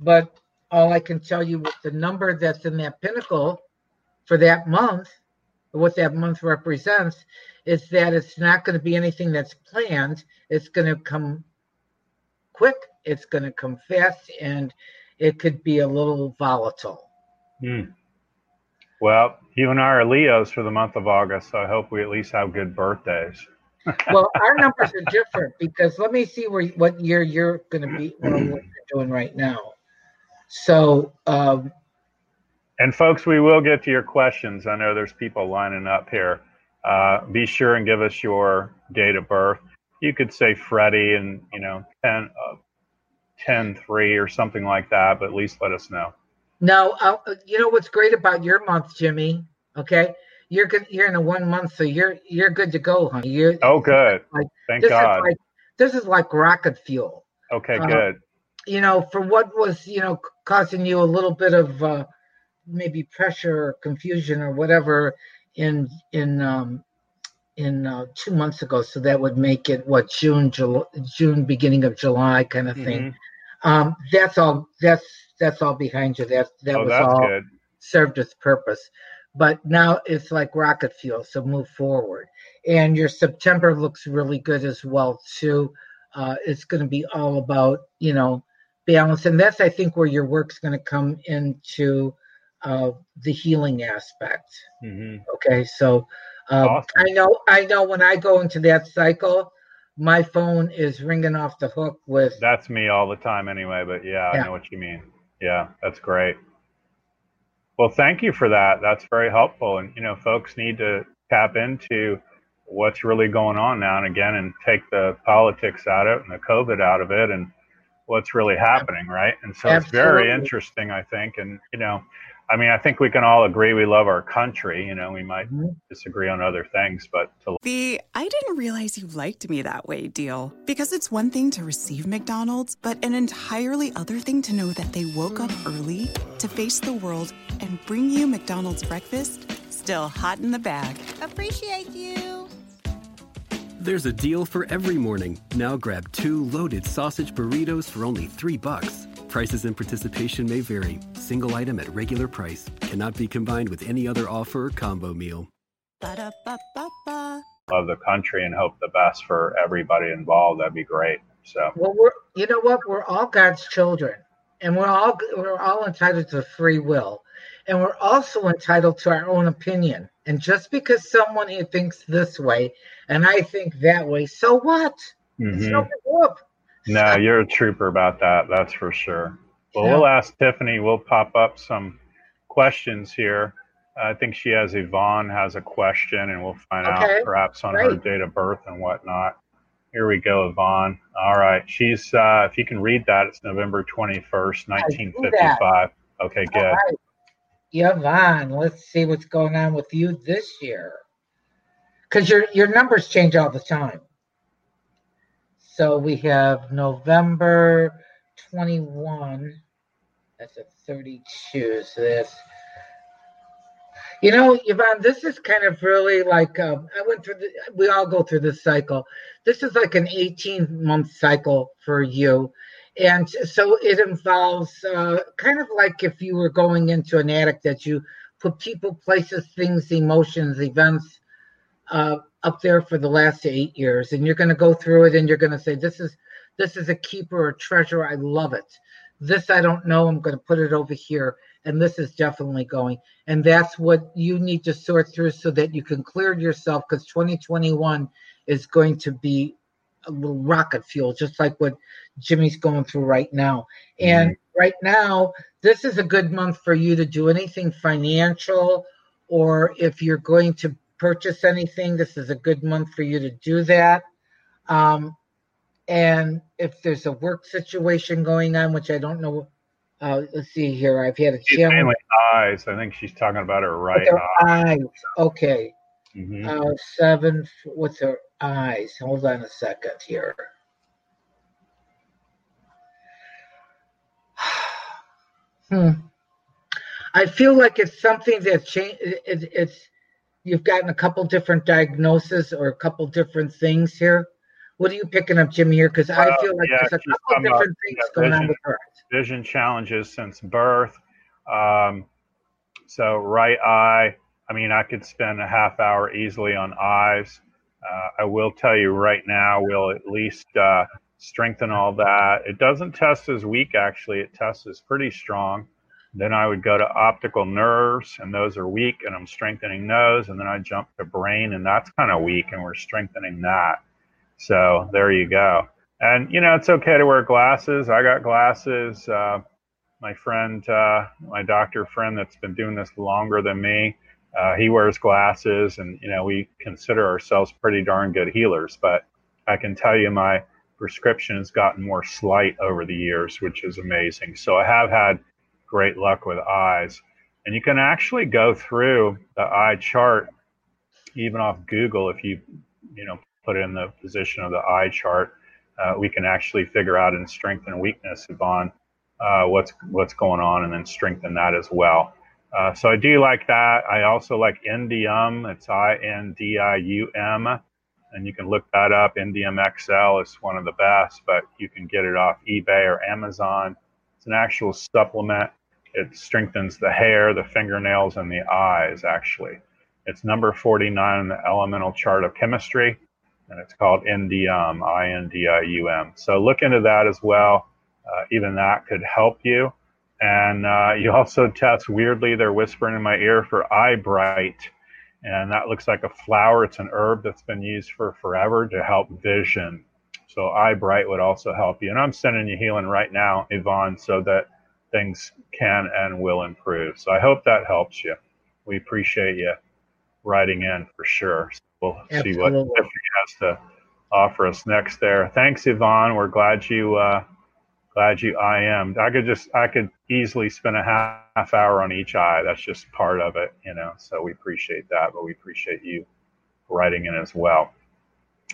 [SPEAKER 6] but all I can tell you with the number that's in that pinnacle for that month, what that month represents, is that it's not going to be anything that's planned. It's going to come quick. It's going to come fast, and it could be a little volatile.
[SPEAKER 7] Mm. Well, you and I are Leos for the month of August, so I hope we at least have good birthdays.
[SPEAKER 6] well, our numbers are different because let me see where what year you're going to be, what you're doing right now. So, um,
[SPEAKER 7] And folks, we will get to your questions. I know there's people lining up here. Uh, be sure and give us your date of birth. You could say Freddie and you know 10, uh, 10 3 or something like that, but at least let us know.
[SPEAKER 6] now, uh, you know what's great about your month, Jimmy? Okay, you're good. You're in a one month, so you're you're good to go, honey. You're,
[SPEAKER 7] Oh, good.
[SPEAKER 6] Like,
[SPEAKER 7] Thank
[SPEAKER 6] this
[SPEAKER 7] God.
[SPEAKER 6] Is like, this is like rocket fuel.
[SPEAKER 7] Okay,
[SPEAKER 6] uh,
[SPEAKER 7] good.
[SPEAKER 6] You know, for what was you know causing you a little bit of uh, maybe pressure or confusion or whatever in in um, in uh, two months ago, so that would make it what June, July, June, beginning of July, kind of thing.
[SPEAKER 7] Mm-hmm.
[SPEAKER 6] Um, that's all. That's that's all behind you. That that
[SPEAKER 7] Oh,
[SPEAKER 6] was all
[SPEAKER 7] good.
[SPEAKER 6] served its purpose. But now it's like rocket fuel, so move forward. And your September looks really good as well too. Uh, it's going to be all about you know balance, and that's I think where your work's going to come into uh, the healing aspect.
[SPEAKER 7] hmm
[SPEAKER 6] Okay, so um,
[SPEAKER 7] Awesome.
[SPEAKER 6] I know I know when I go into that cycle, my phone is ringing off the hook with
[SPEAKER 7] That's me all the time anyway, but yeah,
[SPEAKER 6] Yeah.
[SPEAKER 7] I know what you mean. Yeah, that's great. Well, thank you for that. That's very helpful. And, you know, folks need to tap into what's really going on now and again and take the politics out of it and the COVID out of it and what's really happening, right? And so it's very interesting, I think. And, you know, I mean, I think we can all agree we love our country. You know, we might
[SPEAKER 6] Mhm.
[SPEAKER 7] disagree on other things, but to
[SPEAKER 8] The I didn't realize you liked me that way deal. Because it's one thing to receive McDonald's, but an entirely other thing to know that they woke up early to face the world and bring you McDonald's breakfast still hot in the bag.
[SPEAKER 9] Appreciate you.
[SPEAKER 10] There's a deal for every morning. Now grab two loaded sausage burritos for only three bucks. Prices and participation may vary. Single item at regular price cannot be combined with any other offer or combo meal.
[SPEAKER 8] Ba-da-ba-ba-ba.
[SPEAKER 7] love the country and hope the best for everybody involved. That'd be great. So,
[SPEAKER 6] well, we're you know what? We're all God's children, and we're all we're all entitled to free will, and we're also entitled to our own opinion. And just because someone here thinks this way and I think that way, so what? It's
[SPEAKER 7] mhm.
[SPEAKER 6] no whoop.
[SPEAKER 7] No, you're a trooper about that. That's for sure. Well,
[SPEAKER 6] Yeah.
[SPEAKER 7] we'll ask Tiffany. We'll pop up some questions here. I think she has Yvonne has a question, and we'll find
[SPEAKER 6] Okay,
[SPEAKER 7] out perhaps on her date of birth and whatnot. Here we go, Yvonne. All right. She's, uh, if you can read that, it's November 21st,
[SPEAKER 6] I do that.
[SPEAKER 7] 1955. Okay, good.
[SPEAKER 6] Right. Yvonne, let's see what's going on with you this year. Because your your numbers change all the time. So we have November 21. That's a 32. So that's you know, Yvonne, this is kind of really like um, I went through. The, we all go through this cycle. This is like an 18 month cycle for you, and so it involves uh, kind of like if you were going into an attic that you put people, places, things, emotions, events uh, up there for the last eight years, and you're going to go through it, and you're going to say, "This is this is a keeper, a treasure. I love it. This I don't know. I'm going to put it over here." and this is definitely going and that's what you need to sort through so that you can clear yourself because 2021 is going to be a little rocket fuel just like what jimmy's going through right now and right now this is a good month for you to do anything financial or if you're going to purchase anything this is a good month for you to do that um, and if there's a work situation going on which i don't know uh, let's see here. I've had a
[SPEAKER 7] She's
[SPEAKER 6] challenge.
[SPEAKER 7] mainly eyes. I think she's talking about her right
[SPEAKER 6] her
[SPEAKER 7] eye.
[SPEAKER 6] eyes. Okay.
[SPEAKER 7] Mhm.
[SPEAKER 6] Uh, seven. What's her eyes? Hold on a second here. hmm. I feel like it's something that changed. It, it, it's you've gotten a couple different diagnoses or a couple different things here. What are you picking up, Jimmy? Here, because I
[SPEAKER 7] Uh,
[SPEAKER 6] feel like
[SPEAKER 7] yeah,
[SPEAKER 6] there's a couple different things
[SPEAKER 7] yeah,
[SPEAKER 6] going on with her.
[SPEAKER 7] vision challenges since birth. Um, so right eye, I mean, I could spend a half hour easily on eyes. Uh, I will tell you right now, we'll at least uh, strengthen all that. It doesn't test as weak, actually. It tests as pretty strong. Then I would go to optical nerves, and those are weak, and I'm strengthening those. And then I jump to brain, and that's kind of weak, and we're strengthening that. So there you go. And you know, it's okay to wear glasses. I got glasses. Uh, my friend, uh, my doctor friend that's been doing this longer than me, uh, he wears glasses, and you know, we consider ourselves pretty darn good healers. But I can tell you, my prescription has gotten more slight over the years, which is amazing. So I have had great luck with eyes, and you can actually go through the eye chart even off Google if you, you know, put in the position of the eye chart uh, we can actually figure out in strength and weakness upon uh, what's what's going on, and then strengthen that as well. Uh, so I do like that. I also like Indium. It's I N D I U M, and you can look that up. Indium XL is one of the best, but you can get it off eBay or Amazon. It's an actual supplement. It strengthens the hair, the fingernails, and the eyes. Actually, it's number 49 in the elemental chart of chemistry, and it's called Indium. I N D I U M. So look into that as well. Uh, even that could help you. And uh, you also test weirdly, they're whispering in my ear for eye bright. And that looks like a flower. It's an herb that's been used for forever to help vision. So eye bright would also help you. And I'm sending you healing right now, Yvonne, so that things can and will improve. So I hope that helps you. We appreciate you writing in for sure. We'll Absolutely. see what Tiffany has to offer us next there. Thanks, Yvonne. We're glad you uh, glad you I am. I could just I could easily spend a half, half hour on each eye. That's just part of it, you know. So we appreciate that, but we appreciate you writing in as well.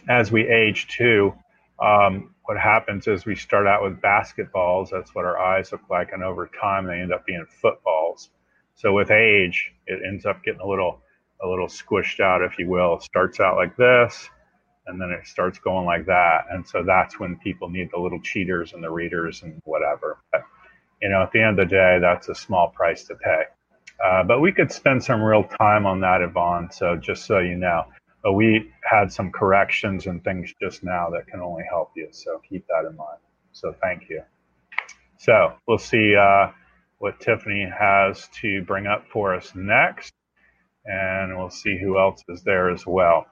[SPEAKER 7] As we age too, um, what happens is we start out with basketballs. That's what our eyes look like, and over time they end up being footballs. So with age, it ends up getting a little a little squished out, if you will. It starts out like this and then it starts going like that. And so that's when people need the little cheaters and the readers and whatever. But, you know, at the end of the day, that's a small price to pay. Uh, but we could spend some real time on that, Yvonne. So just so you know, but we had some corrections and things just now that can only help you. So keep that in mind. So thank you. So we'll see uh, what Tiffany has to bring up for us next, and we'll see who else is there as well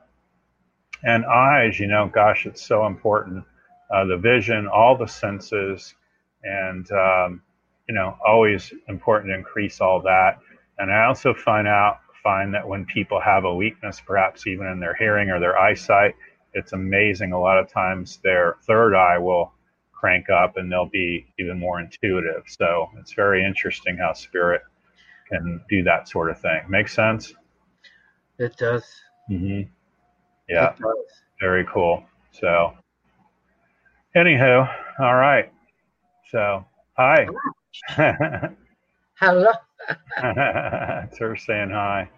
[SPEAKER 7] and eyes, you know, gosh, it's so important. Uh, the vision, all the senses, and um, you know, always important to increase all that. And I also find out find that when people have a weakness, perhaps even in their hearing or their eyesight, it's amazing. A lot of times their third eye will crank up and they'll be even more intuitive. So it's very interesting how spirit can do that sort of thing. Make sense?
[SPEAKER 6] It does.
[SPEAKER 7] Mm-hmm. Yeah. Very cool. So, anywho, all right. So, hi.
[SPEAKER 6] Hello.
[SPEAKER 7] it's her saying hi.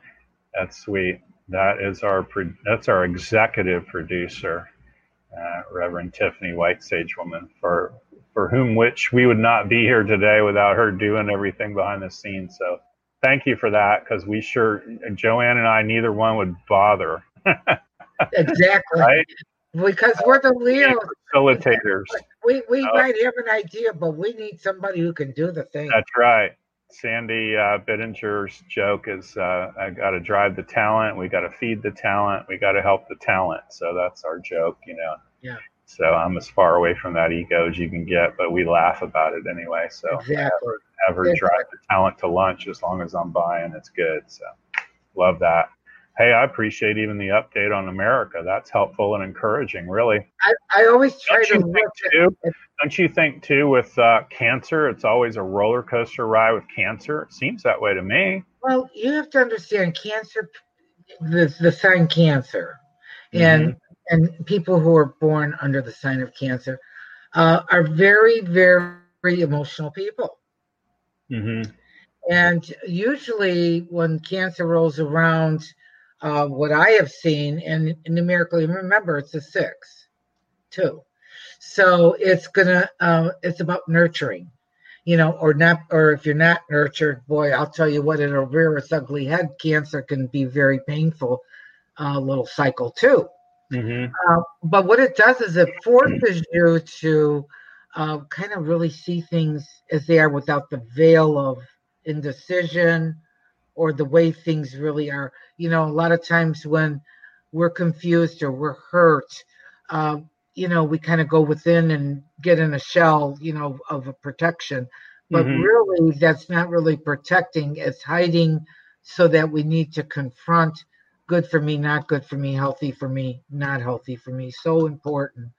[SPEAKER 7] That's sweet. That is our that's our executive producer, uh, Reverend Tiffany White Sage Woman, for for whom which we would not be here today without her doing everything behind the scenes. So thank you for that because we sure Joanne and I neither one would bother.
[SPEAKER 6] exactly. Right? Because we're the Leos.
[SPEAKER 7] Facilitators.
[SPEAKER 6] We, we uh, might have an idea, but we need somebody who can do the thing.
[SPEAKER 7] That's right. Sandy uh, Bittinger's joke is uh, I got to drive the talent. We got to feed the talent. We got to help the talent. So that's our joke, you know.
[SPEAKER 6] Yeah.
[SPEAKER 7] So I'm as far away from that ego as you can get, but we laugh about it anyway. So
[SPEAKER 6] exactly.
[SPEAKER 7] Ever, drive the talent to lunch as long as I'm buying, it's good. So love that hey, I appreciate even the update on America. That's helpful and encouraging, really.
[SPEAKER 6] I, I always try don't to
[SPEAKER 7] look too, at, Don't you think too with uh, cancer, it's always a roller coaster ride with cancer? It seems that way to me.
[SPEAKER 6] Well, you have to understand cancer, the the sign cancer, and mm-hmm. and people who are born under the sign of cancer uh, are very very emotional people.
[SPEAKER 7] Mm-hmm.
[SPEAKER 6] And usually, when cancer rolls around, uh, what I have seen, and numerically, remember it's a six, too. So it's gonna, uh, it's about nurturing, you know, or not, or if you're not nurtured, boy, I'll tell you what, it'll rear its ugly head. Cancer can be very painful, uh, little cycle too.
[SPEAKER 7] Mm-hmm.
[SPEAKER 6] Uh, but what it does is it forces you to uh, kind of really see things as they are without the veil of indecision or the way things really are. You know, a lot of times when we're confused or we're hurt, uh, you know, we kind of go within and get in a shell, you know, of a protection. But mm-hmm. really, that's not really protecting, it's hiding so that we need to confront good for me, not good for me, healthy for me, not healthy for me. So important.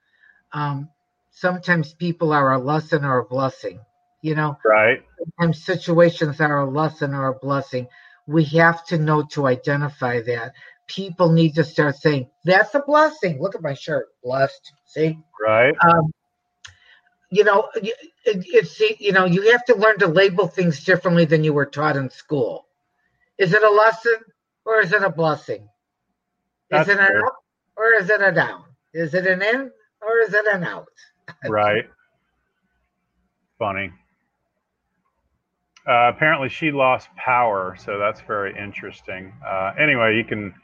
[SPEAKER 6] Um, sometimes people are a lesson or a blessing, you know?
[SPEAKER 7] Right.
[SPEAKER 6] Sometimes situations are a lesson or a blessing we have to know to identify that. People need to start saying, that's a blessing. Look at my shirt. Blessed. See?
[SPEAKER 7] Right.
[SPEAKER 6] Um, you know, it's, you know, you have to learn to label things differently than you were taught in school. Is it a lesson or is it a blessing?
[SPEAKER 7] That's
[SPEAKER 6] is it an
[SPEAKER 7] fair.
[SPEAKER 6] up or is it a down? Is it an in or is it an out?
[SPEAKER 7] Right. Funny. Uh, apparently, she lost power, so that's very interesting. Uh, anyway, you can,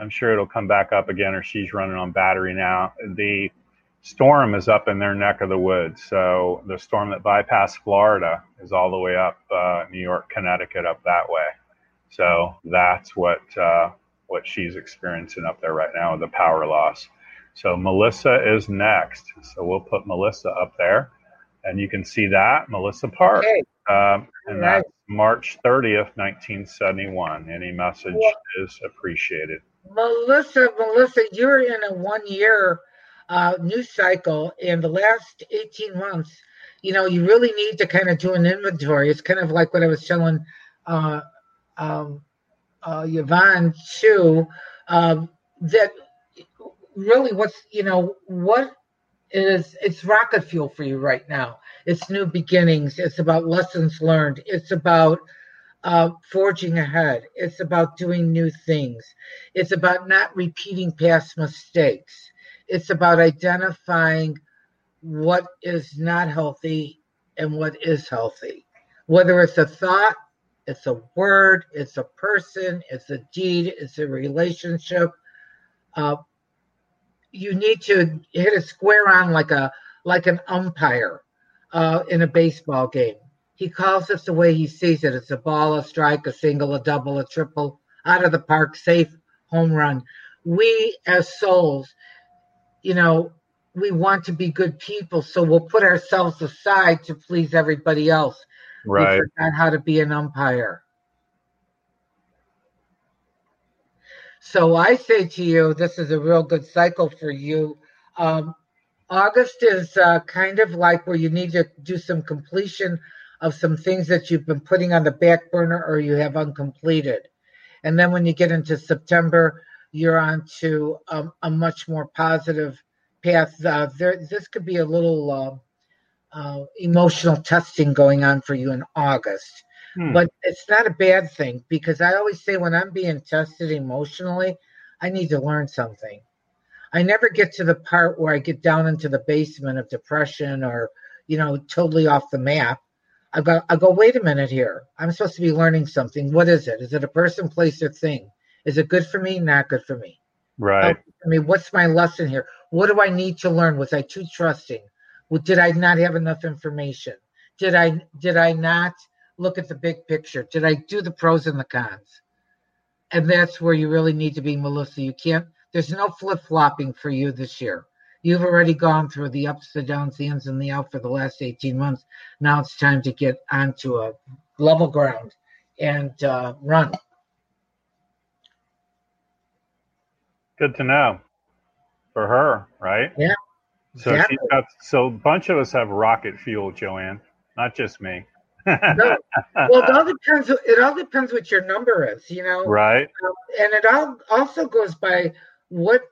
[SPEAKER 7] I'm sure it'll come back up again, or she's running on battery now. The storm is up in their neck of the woods. So the storm that bypassed Florida is all the way up uh, New York, Connecticut, up that way. So that's what uh, what she's experiencing up there right now with the power loss. So Melissa is next. So we'll put Melissa up there, and you can see that Melissa Park,
[SPEAKER 6] Okay.
[SPEAKER 7] um, and
[SPEAKER 6] right.
[SPEAKER 7] that's March 30th, 1971. Any message
[SPEAKER 6] Well-
[SPEAKER 7] is appreciated.
[SPEAKER 6] Melissa, Melissa, you're in a one year uh, news cycle. In the last 18 months, you know, you really need to kind of do an inventory. It's kind of like what I was telling uh, um, uh, Yvonne too, um, that really what's, you know, what is, it's rocket fuel for you right now. It's new beginnings. It's about lessons learned. It's about uh, forging ahead. It's about doing new things. It's about not repeating past mistakes. It's about identifying what is not healthy and what is healthy. Whether it's a thought, it's a word, it's a person, it's a deed, it's a relationship. Uh, you need to hit a square on like a like an umpire uh, in a baseball game. He calls it the way he sees it. It's a ball, a strike, a single, a double, a triple, out of the park, safe, home run. We as souls, you know, we want to be good people, so we'll put ourselves aside to please everybody else.
[SPEAKER 7] Right.
[SPEAKER 6] We forgot how to be an umpire. So I say to you, this is a real good cycle for you. Um, August is uh, kind of like where you need to do some completion of some things that you've been putting on the back burner or you have uncompleted. And then when you get into September, you're on to um, a much more positive path. Uh, there, this could be a little uh, uh, emotional testing going on for you in August.
[SPEAKER 7] Hmm.
[SPEAKER 6] But it's not a bad thing because I always say when I'm being tested emotionally, I need to learn something. I never get to the part where I get down into the basement of depression or, you know, totally off the map. I go, I go, wait a minute here. I'm supposed to be learning something. What is it? Is it a person, place, or thing? Is it good for me? Not good for me.
[SPEAKER 7] Right.
[SPEAKER 6] I mean, what's my lesson here? What do I need to learn? Was I too trusting? Did I not have enough information? Did I did I not look at the big picture? Did I do the pros and the cons? And that's where you really need to be, Melissa. You can't. There's no flip flopping for you this year. You've already gone through the ups, the downs, the ins, and the out for the last 18 months. Now it's time to get onto a level ground and uh, run.
[SPEAKER 7] Good to know for her, right?
[SPEAKER 6] Yeah.
[SPEAKER 7] So
[SPEAKER 6] exactly.
[SPEAKER 7] she's got so a bunch of us have rocket fuel, Joanne, not just me.
[SPEAKER 6] No. Well, it all depends. It all depends what your number is, you know.
[SPEAKER 7] Right.
[SPEAKER 6] Um, and it all also goes by what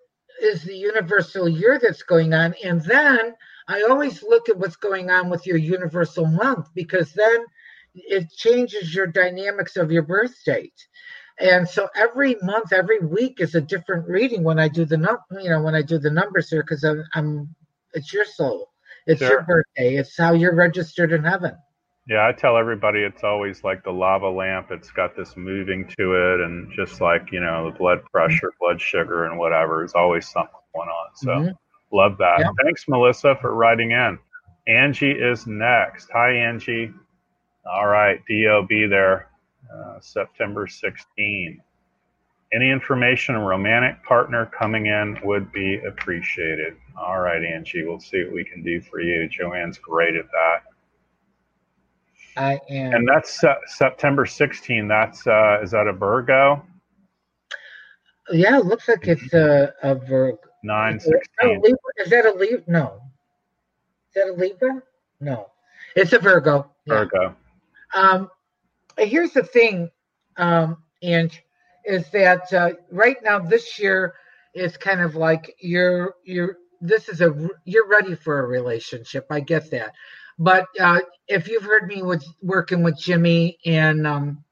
[SPEAKER 6] is the universal year that's going on, and then I always look at what's going on with your universal month because then it changes your dynamics of your birth date. And so every month, every week is a different reading when I do the num, you know, when I do the numbers here because I'm, I'm, it's your soul, it's your birthday, it's how you're registered in heaven.
[SPEAKER 7] Yeah, I tell everybody it's always like the lava lamp. It's got this moving to it, and just like you know, the blood pressure, blood sugar, and whatever is always something going on. So
[SPEAKER 6] Mhm.
[SPEAKER 7] love that.
[SPEAKER 6] Yeah.
[SPEAKER 7] Thanks, Melissa, for writing in. Angie is next. Hi, Angie. All right, DOB there, uh, September 16. Any information on romantic partner coming in would be appreciated. All right, Angie, we'll see what we can do for you. Joanne's great at that.
[SPEAKER 6] I am.
[SPEAKER 7] And that's uh, September 16. That's uh, is that a Virgo?
[SPEAKER 6] Yeah, it looks like it's a, a Virgo.
[SPEAKER 7] Nine
[SPEAKER 6] Is that a. Libra? Is that a Libra? No. Is that a Libra? No. It's a Virgo. Yeah.
[SPEAKER 7] Virgo.
[SPEAKER 6] Um, here's the thing, um, Ange, is that uh, right now this year is kind of like you're you're this is a you're ready for a relationship. I get that, but uh, if you've heard me with working with Jimmy and um,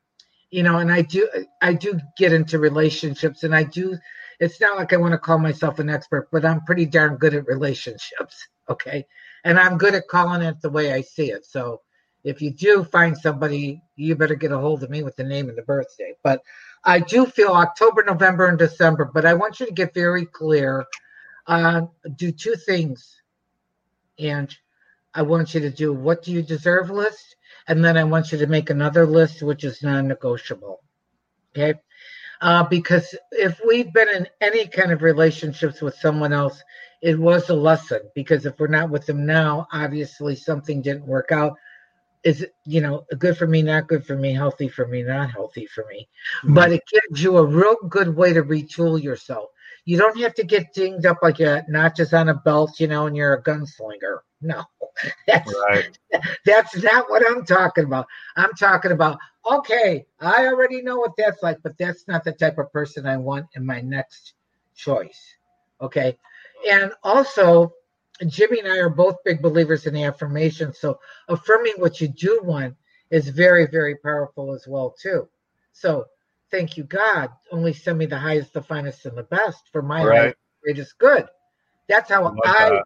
[SPEAKER 6] you know, and I do I do get into relationships, and I do. It's not like I want to call myself an expert, but I'm pretty darn good at relationships. Okay, and I'm good at calling it the way I see it. So if you do find somebody, you better get a hold of me with the name and the birthday. But I do feel October, November, and December. But I want you to get very clear. Uh, do two things, and I want you to do what do you deserve list, and then I want you to make another list which is non-negotiable. Okay. Uh, because if we've been in any kind of relationships with someone else, it was a lesson. Because if we're not with them now, obviously something didn't work out is you know good for me not good for me healthy for me not healthy for me mm-hmm. but it gives you a real good way to retool yourself you don't have to get dinged up like a notches on a belt you know and you're a gunslinger no that's right. that's not what i'm talking about i'm talking about okay i already know what that's like but that's not the type of person i want in my next choice okay and also Jimmy and I are both big believers in affirmation. So affirming what you do want is very, very powerful as well, too. So thank you, God. Only send me the highest, the finest, and the best for my right. greatest good. That's how I, I that.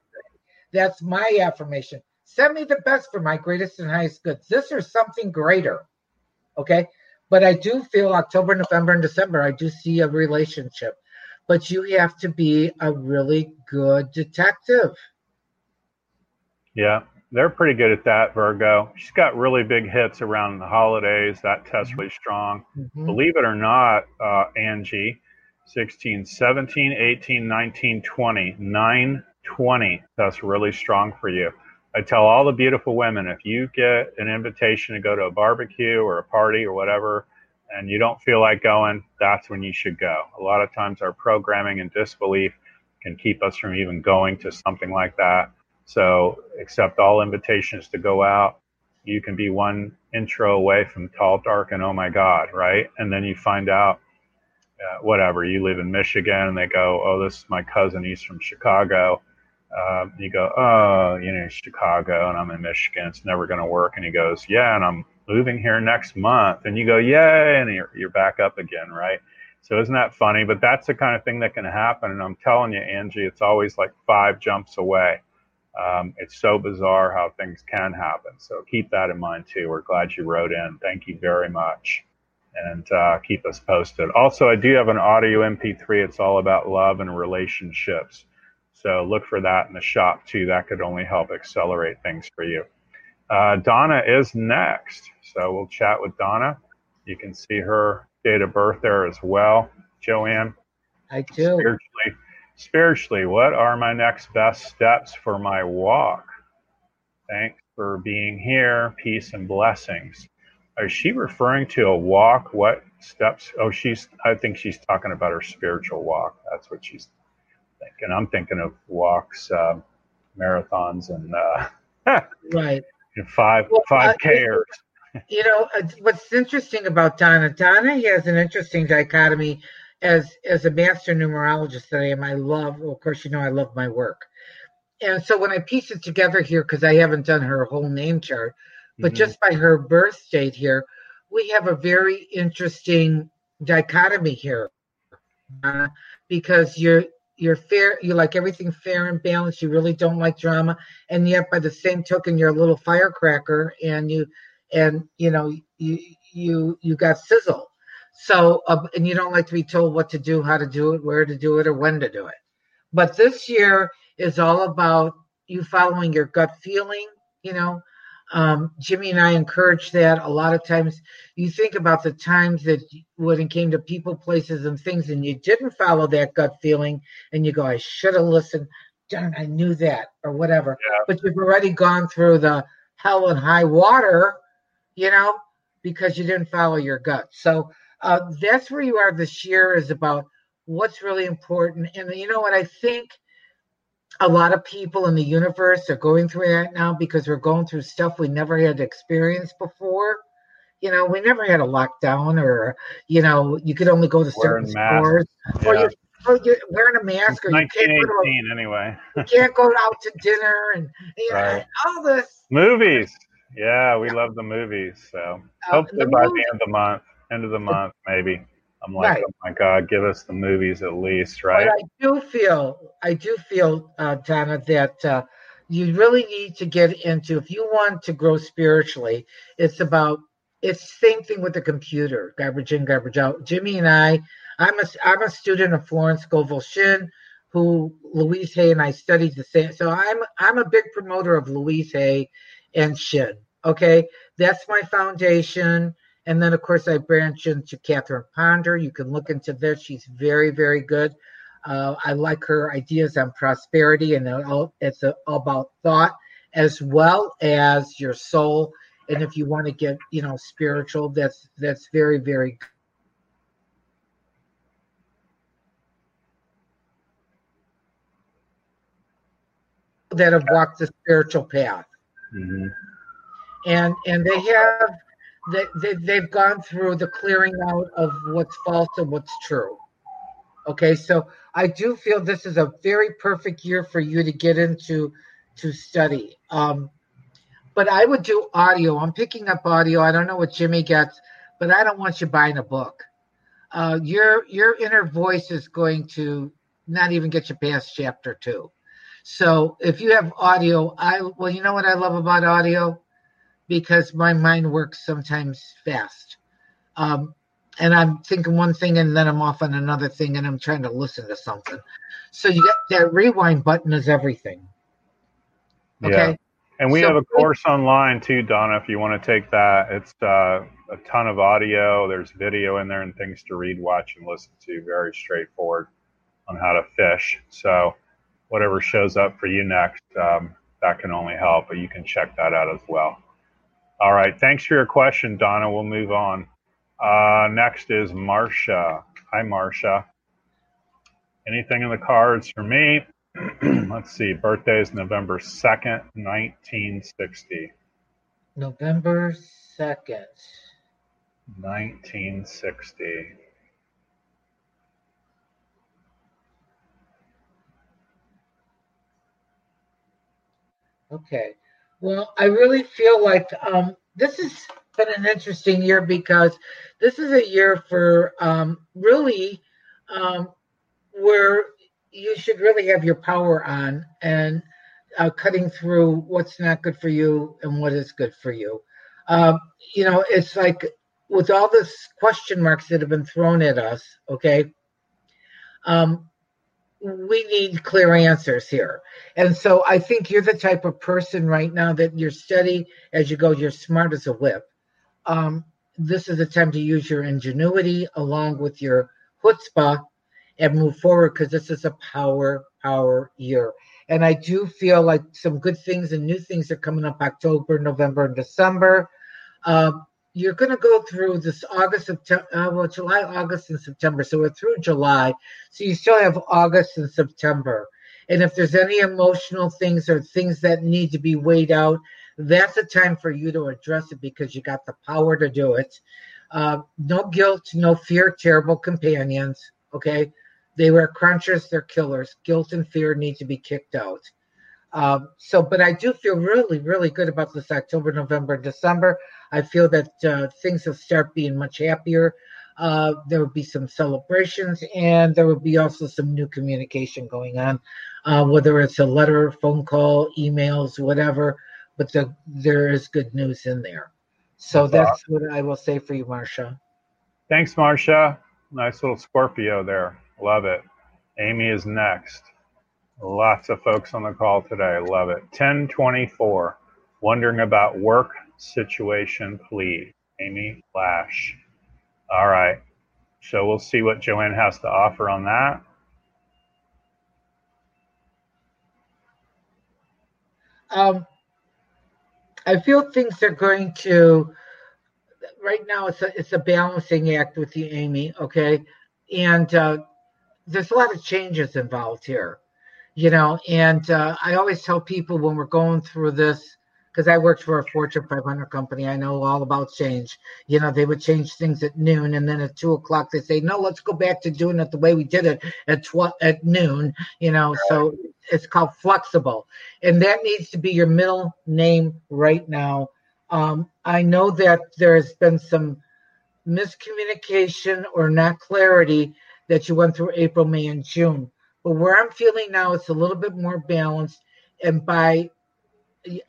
[SPEAKER 6] that's my affirmation. Send me the best for my greatest and highest goods. This or something greater. Okay. But I do feel October, November, and December, I do see a relationship. But you have to be a really good detective.
[SPEAKER 7] Yeah, they're pretty good at that, Virgo. She's got really big hits around the holidays. That test's really strong. Mm-hmm. Believe it or not, uh, Angie, 16, 17, 18, 19, 20, 9, 20. That's really strong for you. I tell all the beautiful women if you get an invitation to go to a barbecue or a party or whatever, and you don't feel like going, that's when you should go. A lot of times our programming and disbelief can keep us from even going to something like that. So accept all invitations to go out. You can be one intro away from tall, dark, and oh my God, right? And then you find out, uh, whatever, you live in Michigan and they go, oh, this is my cousin. He's from Chicago. Uh, you go, oh, you know, Chicago and I'm in Michigan. It's never going to work. And he goes, yeah, and I'm moving here next month. And you go, yay. And you're, you're back up again, right? So isn't that funny? But that's the kind of thing that can happen. And I'm telling you, Angie, it's always like five jumps away. Um, it's so bizarre how things can happen. So keep that in mind too. We're glad you wrote in. Thank you very much. And uh, keep us posted. Also, I do have an audio MP3. It's all about love and relationships. So look for that in the shop too. That could only help accelerate things for you. Uh, Donna is next. So we'll chat with Donna. You can see her date of birth there as well. Joanne.
[SPEAKER 6] I do.
[SPEAKER 7] Spiritually Spiritually, what are my next best steps for my walk? Thanks for being here. Peace and blessings. Is she referring to a walk? What steps? Oh, she's, I think she's talking about her spiritual walk. That's what she's thinking. I'm thinking of walks, uh, marathons, and, uh,
[SPEAKER 6] right.
[SPEAKER 7] And five, well, five Kers.
[SPEAKER 6] You know, uh, what's interesting about Donna, Donna he has an interesting dichotomy as as a master numerologist that I am, I love. Well, of course, you know I love my work, and so when I piece it together here, because I haven't done her whole name chart, but mm-hmm. just by her birth date here, we have a very interesting dichotomy here, uh, because you're you're fair, you like everything fair and balanced. You really don't like drama, and yet by the same token, you're a little firecracker, and you and you know you you you got sizzle so, uh, and you don't like to be told what to do, how to do it, where to do it, or when to do it. But this year is all about you following your gut feeling. You know, um, Jimmy and I encourage that. A lot of times, you think about the times that when it came to people, places, and things, and you didn't follow that gut feeling, and you go, "I should have listened." Darn, I knew that, or whatever. Yeah. But you've already gone through the hell and high water, you know, because you didn't follow your gut. So uh, that's where you are this year is about what's really important. And you know what? I think a lot of people in the universe are going through that now because we're going through stuff we never had experienced before. You know, we never had a lockdown, or you know, you could only go to certain stores, yeah. or, you, or you're wearing a mask, or you can't go to
[SPEAKER 7] anyway.
[SPEAKER 6] you can't go out to dinner, and you know, right. all this
[SPEAKER 7] movies. Yeah, we love the movies. So uh, hopefully by movie, the end of the month end of the month, maybe. I'm like,
[SPEAKER 6] Right.
[SPEAKER 7] oh my God, give us the movies at least, right?
[SPEAKER 6] But I do feel, I do feel, uh, Donna, that uh, you really need to get into. If you want to grow spiritually, it's about. It's same thing with the computer, garbage in, garbage out. Jimmy and I, I'm a, I'm a student of Florence Scovel Shinn, who Louise Hay and I studied the same. So I'm, I'm a big promoter of Louise Hay and Shinn. Okay, that's my foundation. And then, of course, I branch into Catherine Ponder. You can look into this. She's very, very good. Uh, I like her ideas on prosperity, and it's about thought as well as your soul. And if you want to get, you know, spiritual, that's that's very, very good. that have walked the spiritual path
[SPEAKER 7] hmm
[SPEAKER 6] and and they have they, they they've gone through the clearing out of what's false and what's true. Okay so i do feel this is a very perfect year for you to get into to study. Um but i would do audio. I'm picking up audio. I don't know what jimmy gets but i don't want you buying a book. Uh your your inner voice is going to not even get you past chapter two. So if you have audio i well you know what i love about audio because my mind works sometimes fast. Um, and I'm thinking one thing and then I'm off on another thing and I'm trying to listen to something. So you get that rewind button is everything. Okay.
[SPEAKER 7] Yeah. And we
[SPEAKER 6] So-
[SPEAKER 7] have a course online too, Donna, if you want to take that. It's uh, a ton of audio. There's video in there and things to read, watch, and listen to. Very straightforward on how to fish. So whatever shows up for you next, um, that can only help, but you can check that out as well. All right. Thanks for your question, Donna. We'll move on. Uh, next is Marcia. Hi, Marcia. Anything in the cards for me? Let's see. Birthday is November 2nd, 1960.
[SPEAKER 6] November 2nd.
[SPEAKER 7] 1960.
[SPEAKER 6] Okay. Well, I really feel like um, this has been an interesting year because this is a year for um, really um, where you should really have your power on and uh, cutting through what's not good for you and what is good for you. Um, you know, it's like with all this question marks that have been thrown at us, okay, um, we need clear answers here. And so I think you're the type of person right now that you're steady as you go, you're smart as a whip. Um, this is a time to use your ingenuity along with your chutzpah and move forward because this is a power, power year. And I do feel like some good things and new things are coming up October, November, and December. Um, you're going to go through this August, September, uh, well, July, August, and September. So we're through July. So you still have August and September. And if there's any emotional things or things that need to be weighed out, that's a time for you to address it because you got the power to do it. Uh, no guilt, no fear, terrible companions. Okay. They were crunchers, they're killers. Guilt and fear need to be kicked out. Um, so, but I do feel really, really good about this October, November, December. I feel that uh, things will start being much happier. Uh, there will be some celebrations, and there will be also some new communication going on, uh, whether it's a letter, phone call, emails, whatever. But the, there is good news in there. So
[SPEAKER 7] That's
[SPEAKER 6] that's what I will say for you, Marcia.
[SPEAKER 7] Thanks, Marcia. Nice little Scorpio there. Love it. Amy is next. Lots of folks on the call today. Love it. 1024. Wondering about work situation, please. Amy Flash. All right. So we'll see what Joanne has to offer on that.
[SPEAKER 6] Um, I feel things are going to. Right now, it's a it's a balancing act with you, Amy. Okay, and uh, there's a lot of changes involved here, you know. And uh, I always tell people when we're going through this, because I worked for a Fortune 500 company, I know all about change. You know, they would change things at noon, and then at two o'clock they say, "No, let's go back to doing it the way we did it at at noon." You know, so it's called flexible, and that needs to be your middle name right now. Um, I know that there has been some miscommunication or not clarity that you went through April, May, and June. But where I'm feeling now, it's a little bit more balanced, and by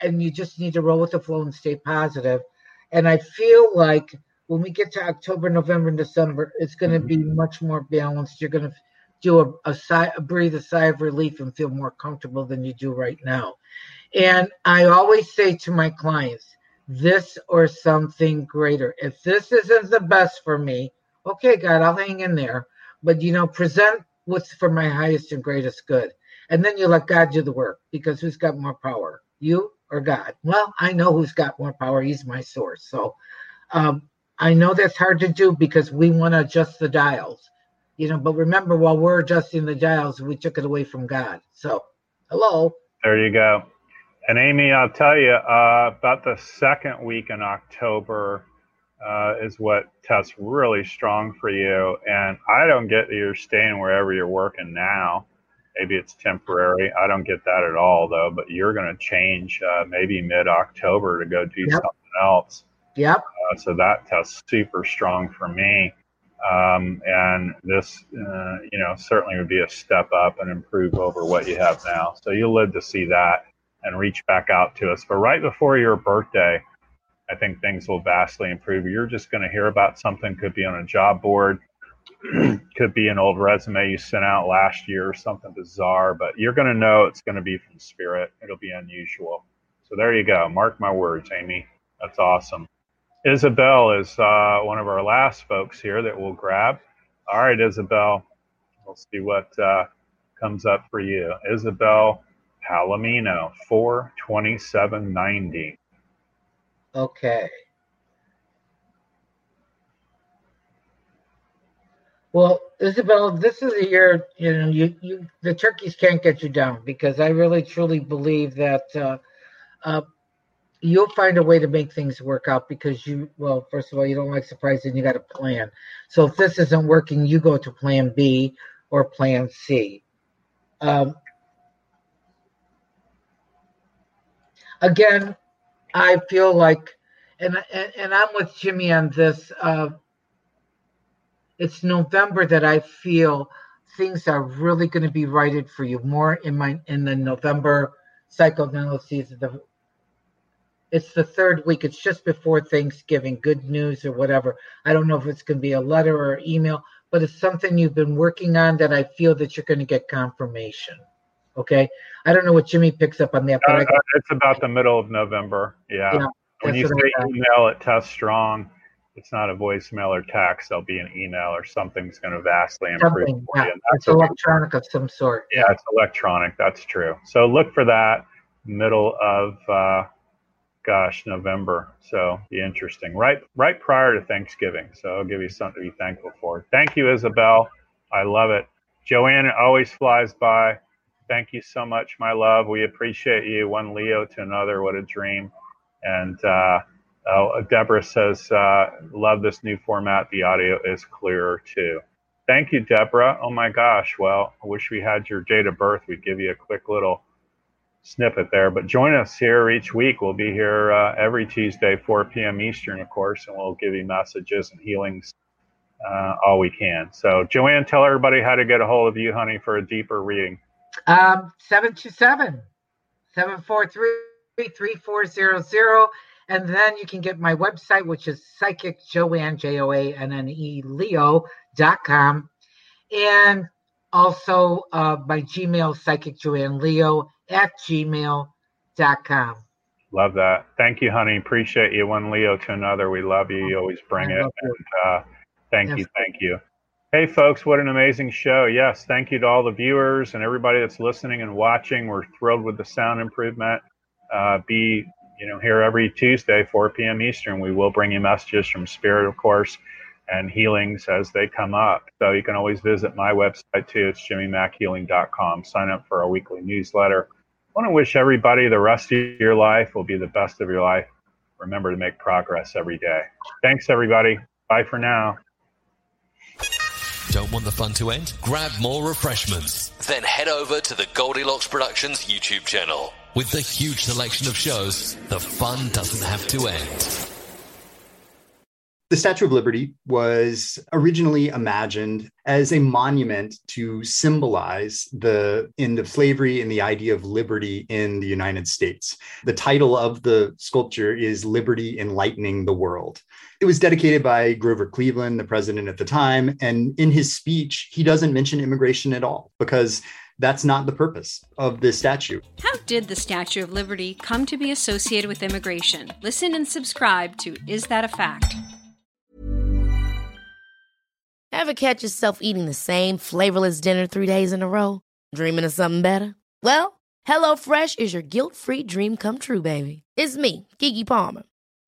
[SPEAKER 6] and you just need to roll with the flow and stay positive. And I feel like when we get to October, November, and December, it's going to be mm-hmm. much more balanced. You're going to do a, a sigh, breathe a sigh of relief, and feel more comfortable than you do right now. And I always say to my clients, this or something greater. If this isn't the best for me, okay, God, I'll hang in there. But you know, present what's for my highest and greatest good. And then you let God do the work because who's got more power, you or God? Well, I know who's got more power. He's my source. So um, I know that's hard to do because we want to adjust the dials, you know. But remember, while we're adjusting the dials, we took it away from God. So, hello.
[SPEAKER 7] There you go. And Amy, I'll tell you, uh, about the second week in October uh, is what tests really strong for you. And I don't get that you're staying wherever you're working now. Maybe it's temporary. I don't get that at all, though. But you're going to change uh, maybe mid October to go do yep. something else.
[SPEAKER 6] Yep.
[SPEAKER 7] Uh, so that tests super strong for me. Um, and this, uh, you know, certainly would be a step up and improve over what you have now. So you'll live to see that and reach back out to us. But right before your birthday, I think things will vastly improve. You're just going to hear about something, could be on a job board, could be an old resume you sent out last year or something bizarre, but you're going to know it's going to be from spirit. It'll be unusual. So there you go. Mark my words, Amy. That's awesome. Isabel is uh, one of our last folks here that we'll grab. All right, Isabel. We'll see what uh, comes up for you. Isabel Palomino, 42790.
[SPEAKER 6] Okay. Well, Isabel, this is a year, you know, you, you the turkeys can't get you down because I really truly believe that uh, uh, you'll find a way to make things work out because you, well, first of all, you don't like surprises and you got a plan. So if this isn't working, you go to plan B or plan C. Um, again, I feel like, and and, I'm with Jimmy on this. Uh, it's November that I feel things are really going to be righted for you more in my in the November psychoanalysis. The it's the third week. It's just before Thanksgiving. Good news or whatever. I don't know if it's going to be a letter or email, but it's something you've been working on that I feel that you're going to get confirmation. Okay. I don't know what Jimmy picks up on that, but uh,
[SPEAKER 7] it's about the middle of November. Yeah. yeah when you say email at Test Strong, it's not a voicemail or text. There'll be an email or something's going to vastly improve.
[SPEAKER 6] Something, yeah. It's electronic of some sort.
[SPEAKER 7] Yeah, it's electronic. That's true. So look for that middle of, uh, gosh, November. So be interesting. Right, right prior to Thanksgiving. So I'll give you something to be thankful for. Thank you, Isabel. I love it. Joanne always flies by. Thank you so much, my love. We appreciate you. One Leo to another. What a dream. And uh, uh, Deborah says, uh, love this new format. The audio is clearer too. Thank you, Deborah. Oh my gosh. Well, I wish we had your date of birth. We'd give you a quick little snippet there. But join us here each week. We'll be here uh, every Tuesday, 4 p.m. Eastern, of course, and we'll give you messages and healings uh, all we can. So, Joanne, tell everybody how to get a hold of you, honey, for a deeper reading.
[SPEAKER 6] Um, 727 743 3400. And then you can get my website, which is psychic Joanne, J O A N N E Leo.com. And also uh, my Gmail, psychic Joanne Leo at gmail.com.
[SPEAKER 7] Love that. Thank you, honey. Appreciate you. One Leo to another. We love you. You always bring I it. And, uh, thank yes. you. Thank you. Hey, folks, what an amazing show. Yes, thank you to all the viewers and everybody that's listening and watching. We're thrilled with the sound improvement. Uh, be you know here every Tuesday, 4 p.m. Eastern. We will bring you messages from Spirit, of course, and healings as they come up. So you can always visit my website too. It's jimmymackhealing.com. Sign up for our weekly newsletter. I want to wish everybody the rest of your life will be the best of your life. Remember to make progress every day. Thanks, everybody. Bye for now.
[SPEAKER 4] Don't want the fun to end? Grab more refreshments. Then head over to the Goldilocks Productions YouTube channel. With the huge selection of shows, the fun doesn't have to end.
[SPEAKER 11] The Statue of Liberty was originally imagined as a monument to symbolize the end of slavery and the idea of liberty in the United States. The title of the sculpture is Liberty Enlightening the World. It was dedicated by Grover Cleveland, the president at the time. And in his speech, he doesn't mention immigration at all because that's not the purpose of this statue.
[SPEAKER 12] How did the Statue of Liberty come to be associated with immigration? Listen and subscribe to Is That a Fact?
[SPEAKER 13] Ever catch yourself eating the same flavorless dinner three days in a row? Dreaming of something better? Well, HelloFresh is your guilt free dream come true, baby. It's me, Keke Palmer.